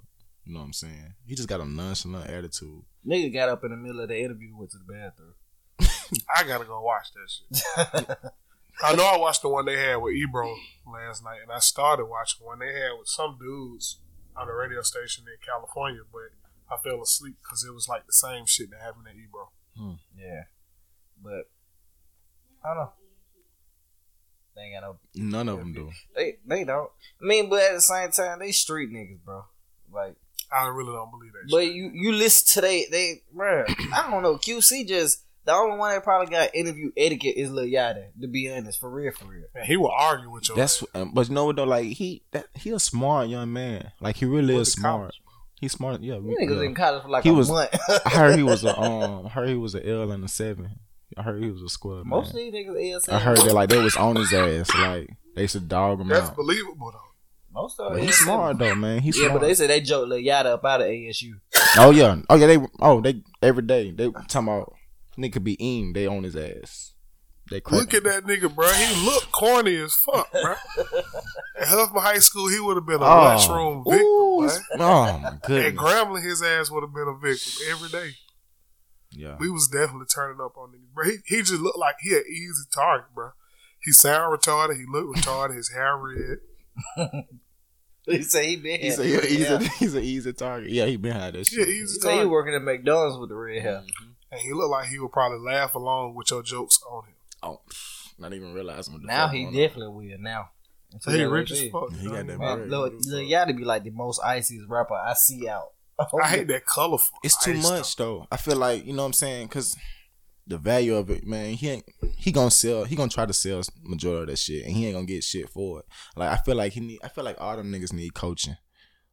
Speaker 5: You know what I'm saying? He just got a nonchalant attitude.
Speaker 4: Nigga got up in the middle of the interview, went to the bathroom. [laughs]
Speaker 1: I gotta go watch that shit. [laughs] I know I watched the one they had with Ebro last night, and I started watching one they had with some dudes on a radio station in California, but I fell asleep because it was like the same shit that happened at Ebro. Hmm.
Speaker 4: Yeah, but I don't know. They ain't got no.
Speaker 5: None of them do.
Speaker 4: They they don't. I mean, but at the same time, they street niggas, bro. Like,
Speaker 1: I really don't believe that.
Speaker 4: but
Speaker 1: shit.
Speaker 4: you you listen to they they, bro. [clears throat] I don't know. QC just the only one that probably got interview etiquette is Lil Yachty. To be honest, for real, for real.
Speaker 1: Man, he will argue with you.
Speaker 5: That's um, but you know what though, like he that he a smart young man. Like he really
Speaker 1: Went
Speaker 5: is smart.
Speaker 1: college,
Speaker 5: He's smart. Yeah, we-
Speaker 4: Niggas
Speaker 5: yeah.
Speaker 4: in college for like
Speaker 5: He
Speaker 4: a
Speaker 5: was-
Speaker 4: month.
Speaker 5: I heard he was [laughs] a um. I heard he was an L and a seven. I heard he was a squad.
Speaker 4: Most of
Speaker 5: man.
Speaker 4: these niggas is.
Speaker 5: I heard that like they was on his ass. Like they should dog him out.
Speaker 1: That's
Speaker 5: out.
Speaker 1: believable though.
Speaker 4: Most of
Speaker 5: But
Speaker 4: them
Speaker 5: he's smart though, man. He's smart.
Speaker 4: Yeah,
Speaker 5: smart.
Speaker 4: but they said they joked Lil Yachty up out of ASU.
Speaker 5: oh yeah, oh yeah. They oh they every day they talking about nigga be in. They on his ass. They
Speaker 1: Look at that nigga, bro. He look corny as fuck, bro. At Huffman High School, he would have been a
Speaker 5: Oh.
Speaker 1: lunchroom victim,
Speaker 5: Ooh,
Speaker 1: boy.
Speaker 5: oh my
Speaker 1: At
Speaker 5: goodness.
Speaker 1: Grambling, his ass would have been a victim every day.
Speaker 5: Yeah.
Speaker 1: We was definitely turning up on niggas, bro. He, he just looked like he an easy target, bro. He sound retarded. He look retarded. His hair red. [laughs]
Speaker 4: He said he been
Speaker 5: He's
Speaker 4: here.
Speaker 5: a, he's,
Speaker 4: yeah.
Speaker 5: a, [laughs] he's an easy target. Yeah, he behind that
Speaker 1: Yeah,
Speaker 5: shit.
Speaker 4: He said he working at McDonald's with the red hair. Mm-hmm.
Speaker 1: And he looked like he would probably laugh along with your jokes on him.
Speaker 5: Oh, not even realizing what the
Speaker 4: Now
Speaker 5: fuck
Speaker 4: he
Speaker 5: going
Speaker 4: definitely will now.
Speaker 1: So he
Speaker 4: Yeah,
Speaker 1: rich as fuck.
Speaker 5: He got that
Speaker 1: Man,
Speaker 5: bread.
Speaker 4: Lil, Lil Yachty be like the most iciest rapper I see out.
Speaker 1: Oh, I hate that colorful.
Speaker 5: It's too much though. I feel like you know what I'm saying because the value of it, man. He ain't he gonna sell. He gonna try to sell majority of that shit, and he ain't gonna get shit for it. Like I feel like he need. I feel like all them niggas need coaching.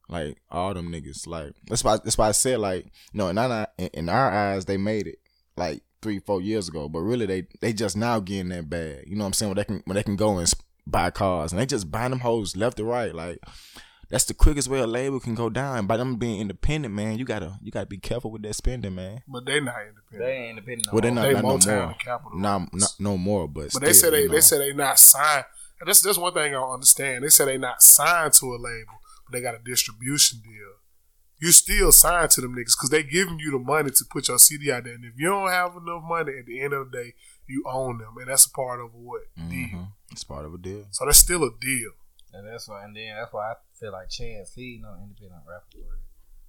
Speaker 5: Like all them niggas. Like that's why that's why I said like no in our in our eyes they made it like three four years ago, but really they they just now getting that bad. You know what I'm saying? When they can when they can go and buy cars and they just buying them hoes left and right. Like that's the quickest way a label can go down. By them being independent, man, you gotta you gotta be careful with that spending, man.
Speaker 1: But they not independent.
Speaker 4: They ain't independent. No
Speaker 5: Well, they
Speaker 4: more.
Speaker 5: not,
Speaker 1: They
Speaker 5: not no more.
Speaker 1: and Capitol
Speaker 5: Nah, not, no more. But
Speaker 1: But they
Speaker 5: still,
Speaker 1: said they
Speaker 5: you
Speaker 1: they said they not signed. And that's that's one thing I don't understand. They said they not signed to a label, but they got a distribution deal. you still signed to them niggas because they giving you the money to put your CD out there. And if you don't have enough money, at the end of the day, you own them, and that's a part of what deal.
Speaker 5: Mhm. It's part of a deal.
Speaker 1: So that's still a deal.
Speaker 4: And that's why, and then that's why I feel like Chance feeding no independent rapper.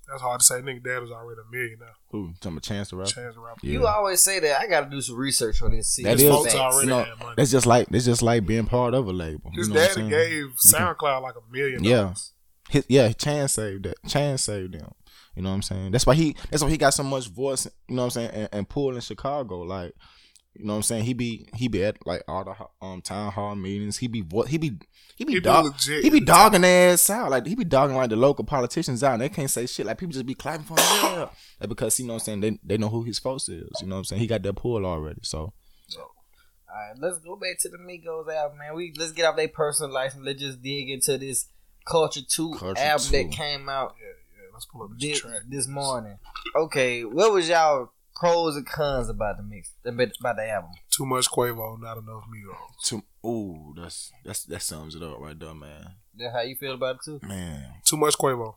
Speaker 1: That's hard to say. Nigga, dad was already a millionaire.
Speaker 5: Who? Talking about Chance the Rapper?
Speaker 1: Chance the rapper.
Speaker 5: Yeah.
Speaker 4: You always say that. I got to do some research on this. See,
Speaker 5: That
Speaker 4: This
Speaker 5: is-
Speaker 1: Folks already
Speaker 5: you know,
Speaker 1: had money.
Speaker 5: that's just like that's just like being part of a label.
Speaker 1: His
Speaker 5: you know what
Speaker 1: daddy gave SoundCloud like a million.
Speaker 5: Yeah. His, yeah, Chance saved that. Chance saved them. You know what I'm saying? That's why he that's why he got so much voice, you know what I'm saying, and, and pull in Chicago. Like, you know what I'm saying? He be he be at like all the um town hall meetings. He be vo- he be he be,
Speaker 1: He be
Speaker 5: dog,
Speaker 1: legit.
Speaker 5: he be dogging their ass out. Like he be dogging like the local politicians out and they can't say shit. Like people just be clapping for him. Yeah. [coughs] Like, because you know what I'm saying, they they know who his folks is. You know what I'm saying? He got that pull already. So
Speaker 4: All right, let's go back to the Migos album, man. We let's get off their personal life and let's just dig into this Culture Two
Speaker 5: Culture
Speaker 4: album
Speaker 5: 2.
Speaker 4: that came out
Speaker 1: Yeah, yeah. Let's pull up this
Speaker 4: this, this morning. Okay, what was y'all pros and cons about the mix about about the album?
Speaker 1: Too much Quavo, not enough Migos.
Speaker 5: to ooh, that's that's that sums it up right there, man.
Speaker 4: That how you feel about it too?
Speaker 5: Man.
Speaker 1: Too much Quavo.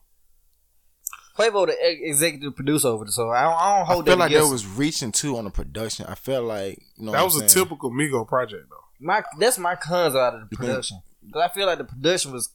Speaker 4: Quavo, the executive producer over it, so I don't, I don't
Speaker 5: I
Speaker 4: hold
Speaker 5: feel
Speaker 4: that
Speaker 5: like there
Speaker 4: against
Speaker 5: was reaching too on the production. I felt like you know
Speaker 1: That
Speaker 5: what
Speaker 1: was
Speaker 5: I'm
Speaker 1: a
Speaker 5: saying?
Speaker 1: typical Migo project though.
Speaker 4: my that's my cons out of the production because I feel like the production was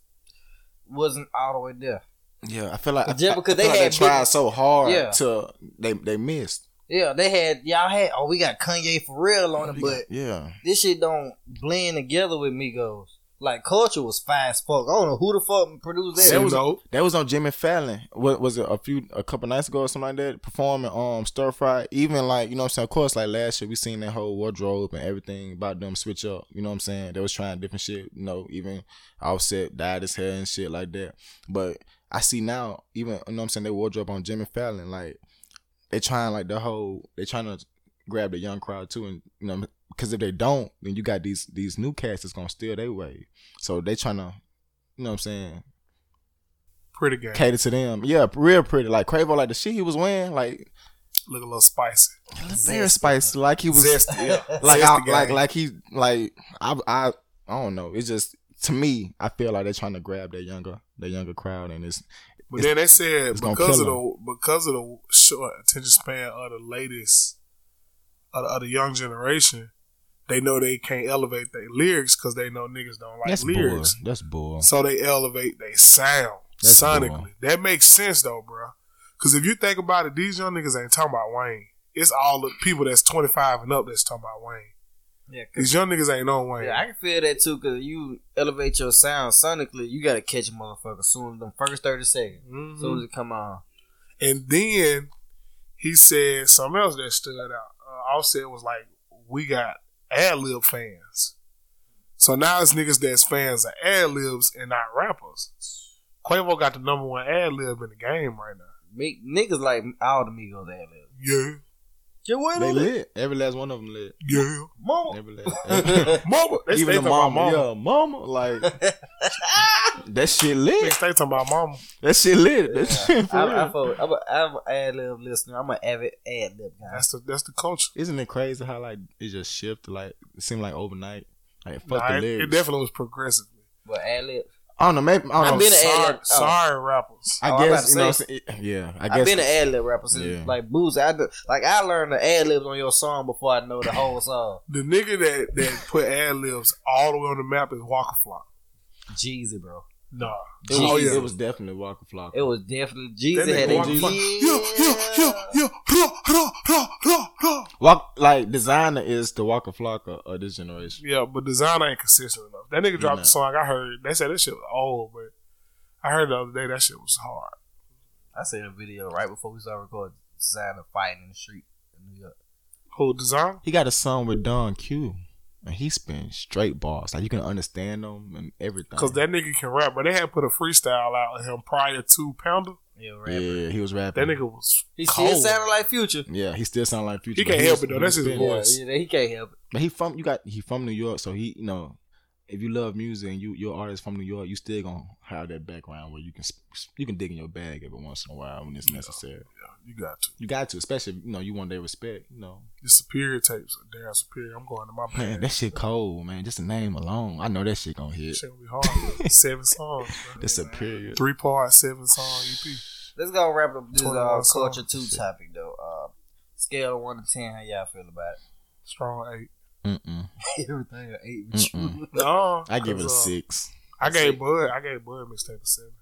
Speaker 4: wasn't all the way there.
Speaker 5: Yeah, I feel like I,
Speaker 4: Just
Speaker 5: I-
Speaker 4: because
Speaker 5: I
Speaker 4: they
Speaker 5: feel like
Speaker 4: had
Speaker 5: they tried
Speaker 4: big-
Speaker 5: so hard
Speaker 4: Yeah.
Speaker 5: to they they missed.
Speaker 4: Yeah, they had y'all had oh we got Kanye for real on it, but
Speaker 5: yeah,
Speaker 4: this shit don't blend together with Migos. Like culture was fast fuck. I don't know who the fuck produced that.
Speaker 5: That was-
Speaker 1: no,
Speaker 5: that was on Jimmy Fallon. What was it a few a couple nights ago or something like that? Performing um stir fry. Even like you know what I'm saying. Of course, like last year we seen that whole wardrobe and everything about them switch up. You know what I'm saying? They was trying different shit. You know, even Offset dyed his hair and shit like that. But I see now, even you know what I'm saying, they wardrobe on Jimmy Fallon. Like they trying like the whole they're trying to grab the young crowd too, and you know because if they don't, then you got these these new cats that's gonna steal their way. So they trying to, you know what I'm saying,
Speaker 1: pretty good.
Speaker 5: cater to them. Yeah, real pretty. Like Quavo, like the shit he was wearing, like
Speaker 1: Look a little spicy.
Speaker 5: very spicy. Like he was,
Speaker 1: Zesty, [laughs] yeah. [laughs]
Speaker 5: like I, like like he like I I I don't know. It's just to me, I feel like they're trying to grab that younger that younger crowd, and it's
Speaker 1: But then they said because of the because of the short attention span of the latest of the, of the young generation, they know they can't elevate their lyrics because they know niggas don't like
Speaker 5: that's bull. That's bull.
Speaker 1: So they elevate their sound
Speaker 5: That's
Speaker 1: sonically.
Speaker 5: bull.
Speaker 1: That makes sense though, bro. Because if you think about it, these young niggas ain't talking about Wayne. It's all the people that's twenty five and up that's talking about Wayne.
Speaker 4: Yeah, 'cause-
Speaker 1: These young niggas ain't on Wayne.
Speaker 4: yeah, I can feel that too. Cause you elevate your sound sonically, you gotta catch a motherfucker soon as them first thirty seconds.
Speaker 1: Mhm.
Speaker 4: Soon as it come on.
Speaker 1: And then he said something else that stood out. Uh, Offset was like, "We got ad lib fans." So now it's niggas that's fans of ad libs and not rappers. Quavo got the number one ad lib in the game right now.
Speaker 4: Me, niggas like all the Migos ad lib.
Speaker 1: Yeah,
Speaker 4: Yeah, what
Speaker 5: They lit. Every last one of them lit.
Speaker 1: yeah.
Speaker 4: Mama.
Speaker 5: Every last. Every, [laughs]
Speaker 1: Mama, they
Speaker 5: even the
Speaker 1: talking about
Speaker 5: mama,
Speaker 1: mama.
Speaker 5: yeah, mama, like [laughs] that shit
Speaker 1: They
Speaker 5: lit.
Speaker 1: stay talking about mama.
Speaker 5: That shit lit. That shit for
Speaker 4: I,
Speaker 5: real.
Speaker 4: I, fuck with- I'm a, I'm an ad lib listener. I'm an avid ad lib guy.
Speaker 1: That's the that's the culture.
Speaker 5: Isn't it crazy how like it just shifted? Like it seemed like overnight. Like fuck
Speaker 1: Nah,
Speaker 5: the
Speaker 1: it,
Speaker 5: lyrics.
Speaker 1: it definitely was progressive.
Speaker 4: But ad lib.
Speaker 5: I don't know. Maybe I
Speaker 4: I've
Speaker 5: don't know.
Speaker 4: been an ad
Speaker 1: uh,
Speaker 4: sorry, oh.
Speaker 1: sorry rappers.
Speaker 5: I
Speaker 4: Oh,
Speaker 5: guess you know. What
Speaker 4: say-
Speaker 5: I'm saying? Yeah, I
Speaker 4: I've
Speaker 5: guess.
Speaker 4: been an ad lib rapper since
Speaker 5: Yeah.
Speaker 4: like Boozy. I do, like I learned the ad libs on your song before I know the whole song. [laughs]
Speaker 1: The nigga that that put ad libs all the way on the map is Waka Flocka.
Speaker 4: Jeezy, bro.
Speaker 1: Nah,
Speaker 5: it was,
Speaker 1: oh yeah.
Speaker 5: it was definitely Waka Flocka.
Speaker 4: It was definitely
Speaker 1: That
Speaker 4: Jeezy had
Speaker 1: nigga Walker
Speaker 4: that.
Speaker 1: Flock. Yeah.
Speaker 5: Walk like Desiigner is the Waka Flocka of, of this generation.
Speaker 1: Yeah, but Desiigner ain't consistent enough. That nigga dropped
Speaker 5: Nah.
Speaker 1: the song. I heard they said that shit was old, but I heard the other day that shit was hard.
Speaker 4: I seen a video right before we started recording. Desiigner fighting in the street in New York.
Speaker 1: Who design?
Speaker 5: He got a song with Don Q, and he spin straight bars. Like you can understand them and everything.
Speaker 1: Because that nigga can rap, but they had put a freestyle out of him prior to Panda.
Speaker 4: Yeah,
Speaker 5: yeah, he was rapping.
Speaker 1: That nigga was
Speaker 4: He
Speaker 1: cold.
Speaker 4: still sounded like Future.
Speaker 5: Yeah, he still sounded like Future.
Speaker 1: He can't help
Speaker 5: was-
Speaker 1: it, though.
Speaker 5: he
Speaker 1: That's
Speaker 5: was
Speaker 1: his
Speaker 5: spinning.
Speaker 1: voice.
Speaker 4: Yeah, he can't help it.
Speaker 5: But he from you got he from New York, so he you know if you love music and you your artist from New York, you still gonna have that background where you can you can dig in your bag every once in a while when it's necessary.
Speaker 1: Yeah, You got to.
Speaker 5: You got to, especially you know you want their respect. You know,
Speaker 1: The Superior tapes. Damn Superior. I'm going to my
Speaker 5: man,
Speaker 1: band.
Speaker 5: that shit cold, man. Just the name alone, I know that shit gonna hit.
Speaker 1: shit gonna be hard. [laughs] seven songs. Bro.
Speaker 5: The superior.
Speaker 1: Three part, seven song E EP.
Speaker 4: Let's go wrap up this
Speaker 1: 21
Speaker 4: uh, culture two topic though. Uh, scale of one to ten, how y'all feel about it?
Speaker 1: Strong eight.
Speaker 5: Mm-mm. [laughs]
Speaker 4: Everything an eight with [laughs] you.
Speaker 1: No,
Speaker 5: I give it a
Speaker 1: uh,
Speaker 5: six.
Speaker 1: I gave Bud. I gave Bud mixtape a seven.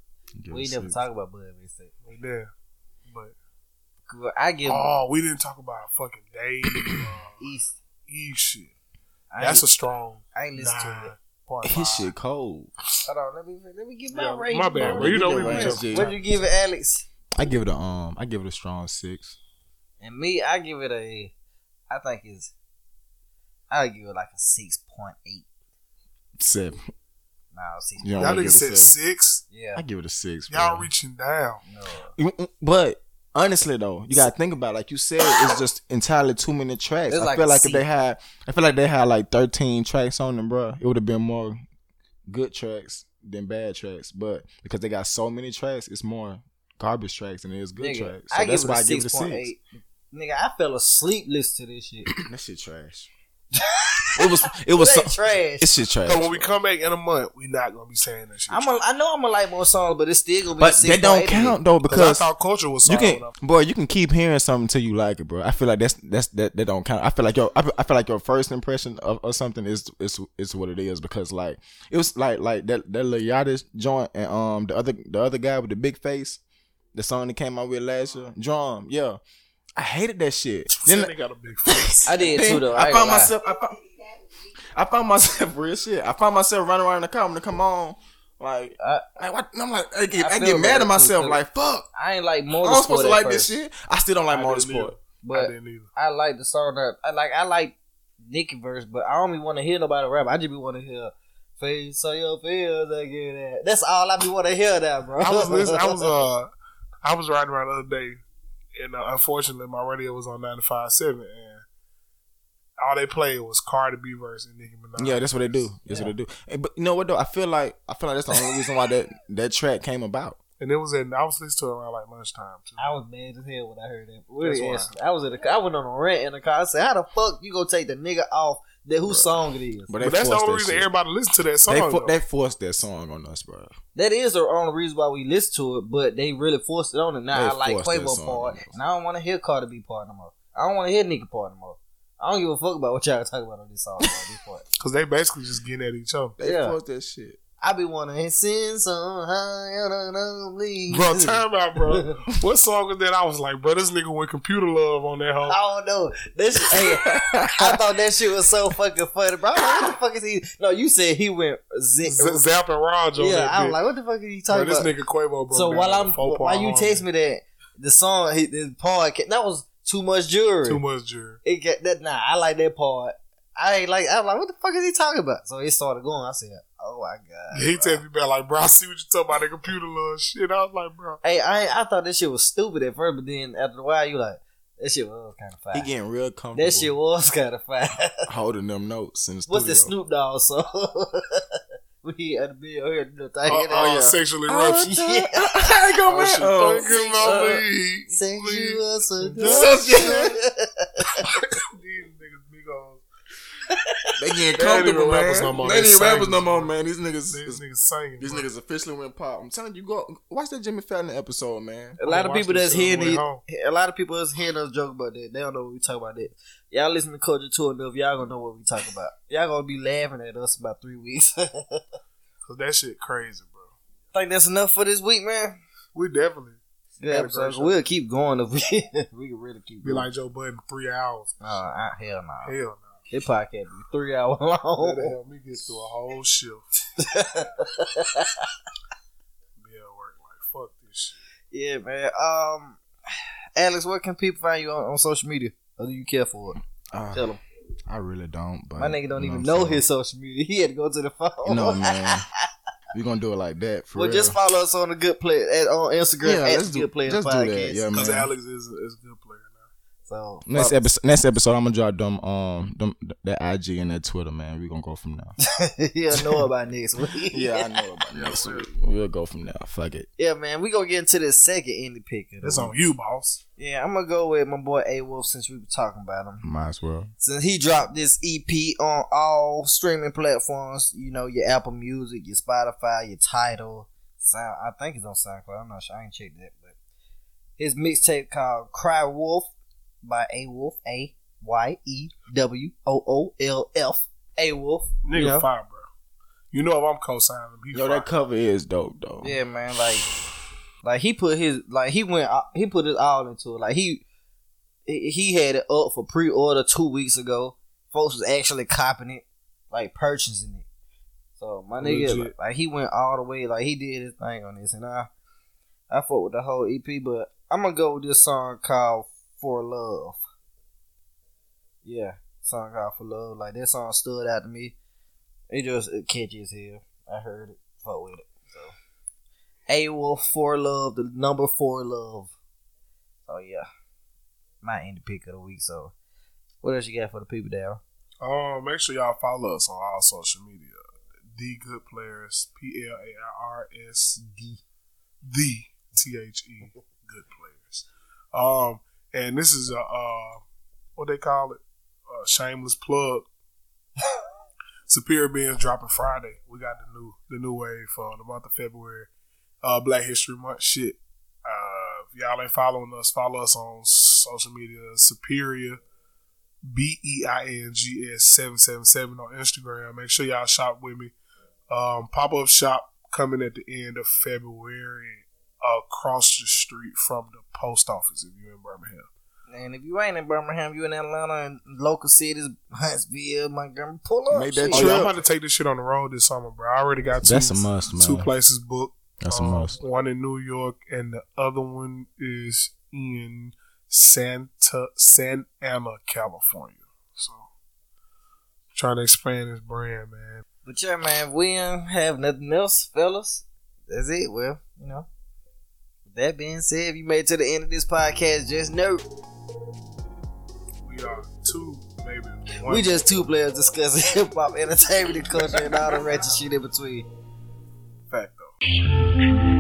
Speaker 4: We
Speaker 5: a
Speaker 4: never
Speaker 5: six.
Speaker 4: talk about Bud mixtape.
Speaker 1: We did, but
Speaker 4: I give
Speaker 1: oh, we didn't talk about fucking Dave [coughs] uh,
Speaker 4: East.
Speaker 1: E shit.
Speaker 4: I
Speaker 1: That's a strong
Speaker 4: I ain't listen to it.
Speaker 1: point
Speaker 5: His
Speaker 1: five.
Speaker 5: shit cold.
Speaker 4: Hold on, let me let me give my
Speaker 1: Yeah,
Speaker 4: rating.
Speaker 1: my bad,
Speaker 4: bro.
Speaker 1: bro. You know we
Speaker 5: Give it a
Speaker 1: be
Speaker 5: range,
Speaker 1: just-
Speaker 5: G.
Speaker 4: What'd you give it, Alex?
Speaker 5: I give it a um. I give it a strong six.
Speaker 4: And me, I give it a. I think it's. I give it like a six point eight.
Speaker 5: Seven.
Speaker 4: No, six.
Speaker 5: You don't
Speaker 1: Y'all
Speaker 5: wanna give
Speaker 1: niggas
Speaker 5: it a
Speaker 1: said six.
Speaker 4: Yeah.
Speaker 5: I give it a six.
Speaker 1: Y'all
Speaker 5: bro.
Speaker 1: reaching down.
Speaker 4: No.
Speaker 5: Mm, mm, but honestly though, you gotta think about it. like you said, it's just entirely two minute tracks.
Speaker 4: It's
Speaker 5: I
Speaker 4: like
Speaker 5: feel
Speaker 4: a
Speaker 5: like if they had, I feel like they had like thirteen tracks on them, bro. It would have been more good tracks than bad tracks. But because they got so many tracks, it's more garbage tracks than it is good
Speaker 4: Nigga,
Speaker 5: tracks. So
Speaker 4: I
Speaker 5: that's
Speaker 4: give it
Speaker 5: why
Speaker 4: a
Speaker 5: I give it a
Speaker 4: six point
Speaker 5: six.
Speaker 4: eight. Nigga, I fell asleep listening to this shit.
Speaker 5: That shit trash. It was. It was. [laughs]
Speaker 4: That
Speaker 5: So,
Speaker 4: trash.
Speaker 5: it's shit trash.
Speaker 1: So when we come back in a month, we're not gonna be saying that shit.
Speaker 4: I'm a, I know I'm gonna like more songs, but it's still gonna be.
Speaker 5: but
Speaker 4: a
Speaker 5: that don't
Speaker 4: 6.8
Speaker 5: count though
Speaker 1: because
Speaker 5: because
Speaker 1: I thought culture was
Speaker 5: You
Speaker 1: solid.
Speaker 5: can, boy, you can keep hearing something until you like it, bro. I feel like that's that's that, that don't count. I feel like your I feel, I feel like your first impression of, of something is is is what it is because like it was like like that that Lil Yachty joint and um the other the other guy with the big face, the song that came out with last year, drum, yeah. I hated that shit.
Speaker 1: Then
Speaker 5: Then
Speaker 1: they got a big [laughs] face.
Speaker 4: I did
Speaker 5: then
Speaker 4: too though. I,
Speaker 5: I found myself. I found, I found myself [laughs] real shit. I found myself running around in the car when to come on. Like,
Speaker 4: I-
Speaker 5: like what? I'm like, I get,
Speaker 4: I
Speaker 5: I get mad at myself.
Speaker 4: too,
Speaker 5: Like, fuck.
Speaker 4: I ain't like MotorSport.
Speaker 5: I'm supposed to like
Speaker 4: first,
Speaker 5: this shit. I still don't like
Speaker 1: I didn't
Speaker 5: MotorSport.
Speaker 1: I
Speaker 4: but
Speaker 1: didn't.
Speaker 4: I like the song that I like. I like Nicki verse, but I don't be want to hear nobody rap. I just be want to hear face on your feels again. That. That's all I be want to hear. That bro.
Speaker 1: I was listening. I was [laughs] uh, I was riding around the other day, and uh, unfortunately, my radio was on ninety five seven, and all they played was Cardi B verse and Nicki Minaj.
Speaker 5: Yeah, that's what they do. That's what they do. And, but you know what though? I feel like I feel like that's the only reason why that that track came about.
Speaker 1: and it was in. I was listening to it around like lunchtime too.
Speaker 4: I was mad as hell when I heard that. Really
Speaker 1: That's why.
Speaker 4: asked- I was in the car. I went on a rant in the car. I said, "How the fuck you gonna take the nigga off that whose song it is?"
Speaker 5: But,
Speaker 1: But that's the only reason
Speaker 5: shit.
Speaker 1: everybody listen to that song.
Speaker 5: They, fo- they forced that song on us, bro.
Speaker 4: That is the only reason why we listen to it, but they really forced it on it. Now
Speaker 5: They
Speaker 4: I like
Speaker 5: forced
Speaker 4: Quavo part, and I don't want to hear Cardi B part no more. I don't want to hear Nicki part no more. I don't give a fuck about what y'all talking about on this song. on.
Speaker 1: Because [laughs] they basically just getting at each other.
Speaker 5: They
Speaker 4: Yeah.
Speaker 5: forced that shit.
Speaker 4: I be wanting sin so high on an only.
Speaker 1: Bro, time out, bro. [laughs] what song was that? I was like, bro, this nigga went computer love on that hoe.
Speaker 4: I don't know. This, [laughs] hey, I thought that shit was so fucking funny, bro. I'm like, what the fuck is he? [laughs] No, you said he went. Z-
Speaker 1: Z- Zapp and Raj on
Speaker 4: yeah,
Speaker 1: that I'm
Speaker 4: like, what the fuck are you
Speaker 1: bro,
Speaker 4: about?
Speaker 1: this nigga Quavo, bro.
Speaker 4: so while I'm while you text me that the song, he, the part that was too much jewelry.
Speaker 1: too much jury.
Speaker 4: It get that nah. I like that part. I ain't like. I'm like, what the fuck is he talking about? So it started going. I said, oh my god.
Speaker 1: He texted me back like, bro, I see what you're talking about, that computer love shit. I was like, bro.
Speaker 4: Hey, I I thought this shit was stupid at first, but then after a while, you like that shit was kind of
Speaker 5: He getting real comfortable.
Speaker 4: That shit was kind of fine. [laughs]
Speaker 5: holding them notes in the
Speaker 4: What's
Speaker 5: studio.
Speaker 4: the Snoop Dogg song? [laughs] we had to be [laughs] here. The thing,
Speaker 1: Uh,
Speaker 4: you know,
Speaker 1: uh,
Speaker 4: yeah.
Speaker 1: sexually rough.
Speaker 4: Yeah.
Speaker 5: I ain't gonna
Speaker 1: Oh, shit.
Speaker 5: oh,
Speaker 1: Thinking about me.
Speaker 4: Sexual
Speaker 1: Please.
Speaker 4: seduction.
Speaker 1: These niggas big old. [laughs]
Speaker 5: They getting
Speaker 1: They ain't
Speaker 5: comfortable,
Speaker 1: even
Speaker 5: man.
Speaker 1: rappers no more.
Speaker 5: They
Speaker 1: They
Speaker 5: ain't rappers no more, man. These niggas,
Speaker 1: These niggas singing.
Speaker 5: these
Speaker 1: bro.
Speaker 5: niggas officially went pop. I'm telling you, go watch that Jimmy Fallon episode, man.
Speaker 4: A lot of people
Speaker 1: this
Speaker 4: that's
Speaker 1: shit
Speaker 4: hearing
Speaker 1: on
Speaker 4: these, a lot of people that's hearing us joke about that. They don't know what we talk about that. Y'all listen to Culture II enough, y'all gonna know what we talk about. Y'all gonna be laughing at us about three weeks. [laughs]
Speaker 1: Cause that shit crazy, bro.
Speaker 4: I think that's enough for this week, man.
Speaker 1: We definitely
Speaker 4: Good
Speaker 1: Had a
Speaker 4: episode.
Speaker 1: great show.
Speaker 4: We'll keep going if we [laughs] we can really keep
Speaker 1: be
Speaker 4: going.
Speaker 1: like Joe Budden three hours.
Speaker 4: uh, hell no.
Speaker 1: Hell no.
Speaker 4: This podcast be three hours [laughs] long.
Speaker 1: That'll help me get through a whole shift. [laughs] be at work like fuck this shit.
Speaker 4: yeah, man. Um, [sighs] Alexx, where can people find you on, on social media? Or do you care for it?
Speaker 5: Uh,
Speaker 4: Tell them.
Speaker 5: I really don't. But
Speaker 4: My nigga don't
Speaker 5: you
Speaker 4: even
Speaker 5: what
Speaker 4: know his social media. He had to go to the phone.
Speaker 5: You know, man. [laughs] We gonna do it like that for
Speaker 4: well,
Speaker 5: real.
Speaker 4: just follow us on the Good Play at, on Instagram
Speaker 5: yeah,
Speaker 4: at
Speaker 5: let's
Speaker 4: the
Speaker 5: do,
Speaker 4: Goodplairs
Speaker 5: just
Speaker 4: Podcast.
Speaker 5: do that. Yeah,
Speaker 1: Because. Alexx is is a good player now.
Speaker 4: So
Speaker 5: Next
Speaker 4: follow-
Speaker 5: episode, next episode, I'm gonna drop them, um, them, that IG and that Twitter, man. We gonna go from there.
Speaker 4: He'll know about [laughs] next week.
Speaker 5: yeah, I know about next week. [laughs] We'll go from there. Fuck it.
Speaker 4: Yeah, man. We gonna get into the second indie pick. of
Speaker 1: That's on you, boss.
Speaker 4: Yeah, I'm gonna go with my boy Aye Woolf since we were talking about him.
Speaker 5: Might as well.
Speaker 4: Since he dropped this EP on all streaming platforms, you know, your Apple Music, your Spotify, your Tidal, Sound. I think it's on SoundCloud. I'm not sure. I ain't checked that, but his mixtape called Cry Wolf by Aye Woolf A Y E W O O L F Aye Woolf.
Speaker 1: Nigga
Speaker 4: you know?
Speaker 1: fire, bro. You know if I'm co-signing him, he
Speaker 5: Yo,
Speaker 1: fire.
Speaker 5: that cover is dope though.
Speaker 4: Yeah, man. Like, like he put his like he went uh, he put his all into it. Like he he he had it up for pre order two weeks ago. Folks was actually copping it, like purchasing it. So my nigga, like, like, he went all the way. Like he did his thing on this, and I I fought with the whole EP. But I'm gonna go with this song called 4Love. Yeah, song called 4Love. Like that song stood out to me. It just it catchy. I heard it, fuck with it. So Aye Woolf for Love, the number four love. So yeah, my indie pick of the week. So what else you got for the people down?
Speaker 1: Um, make sure y'all follow us on all social media. The Goodplairs, P L A R S D, the T H E Good Players. Um, and this is a uh, what they call it, a shameless plug. [laughs] Superior Beings dropping Friday. We got the new the new wave for the month of February. Uh, Black History Month shit. Uh, if y'all ain't following us, follow us on social media. Superior B E I N G S seven seven seven on Instagram. Make sure y'all shop with me. Um, Pop up shop coming at the end of February across the street from the post office if you're in Birmingham.
Speaker 4: And if you ain't in Birmingham, you in Atlanta and local cities, Huntsville, Montgomery, pull up.
Speaker 5: Make that
Speaker 4: shit.
Speaker 1: Oh yeah, I'm about to take this shit on the road this summer, bro. I already got two,
Speaker 5: That's a must, man.
Speaker 1: two places booked.
Speaker 5: That's a
Speaker 1: Um,
Speaker 5: must.
Speaker 1: One in New York, and the other one is in Santa San Ana, California. So, trying to expand this brand, man.
Speaker 4: But yeah, man, we don't have nothing else, fellas. That's it. Well, you know. That being said, if you made it to the end of this podcast, just know
Speaker 1: We are two, maybe one.
Speaker 4: we just two players discussing [laughs] hip hop, entertainment, and culture, and all the ratchet shit in between.
Speaker 1: fact though.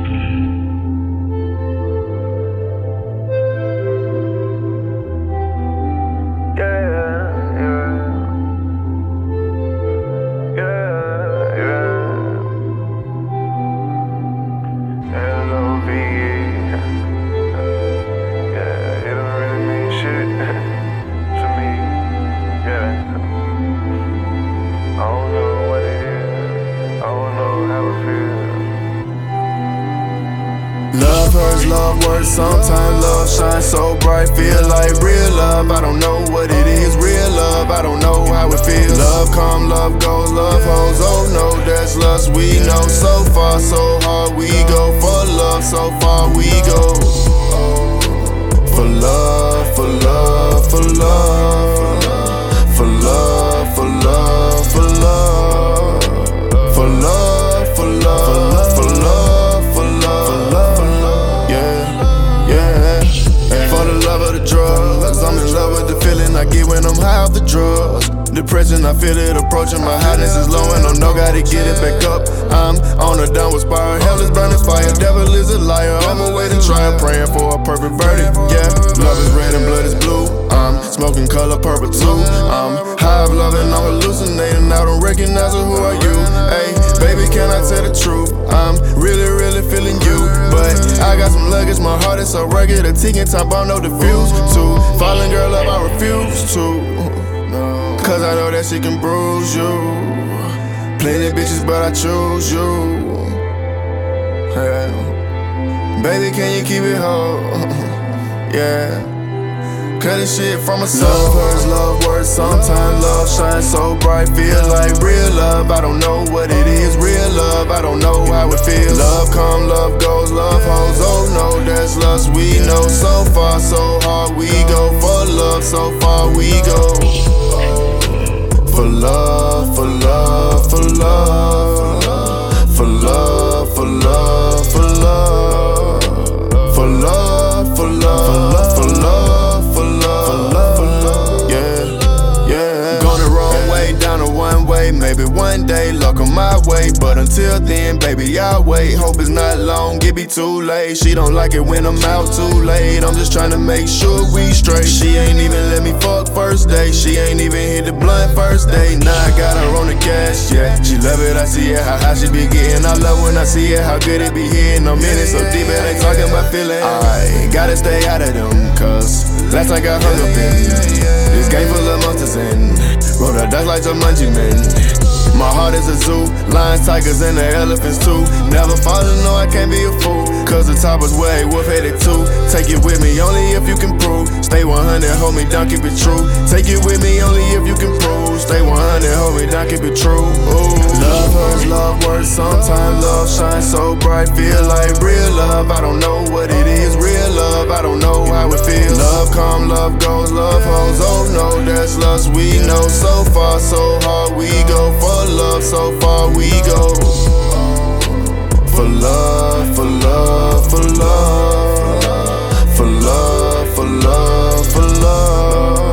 Speaker 7: Baby, can you keep it whole? [laughs] yeah. Cut this shit from a soul. Love hurts, love works. Sometimes love shines so bright. Feel like real love. I don't know what it is. Real love. I don't know how it feels. Love come, love goes, love hoes. Oh no, that's lust. We know so far, so hard we go. For love, so far we go. For love, for love, for love. For love, for love, love. For love, for love, for love, my way. But until then, baby, I'll wait. Hope it's not long, it be too late. She don't like it when I'm out too late. I'm just trying to make sure we straight. She ain't even let me fuck first day. She ain't even hit the blunt first day. Now I got her on the gas, yeah. She love it, I see it. How high she be getting. I love when I see it. How good it be hitting. I'm in it so deep, and they talking about feeling. I gotta stay out of them, cause last I got hung up in. This game full of monsters and roll the dice like Jumanji, man. My heart is a zoo, lions, tigers, and the elephants too. Never falling, no, I can't be a fool. Cause the top is a wolf headed to. Take it with me only if you can prove. Stay 100, hold me down, keep it true. Take it with me only if you can prove. Stay 100, hold me down, keep it true. Ooh. Love hurts, love works. Sometimes love shines so bright, feel like real love. I don't know what it is, real love. I don't know how it feels. Love come, love goes, love hoes. Oh no, that's lust we know. So far, so hard we go. For for love, so far we go. For love, for love, for love. For love, for love, for love.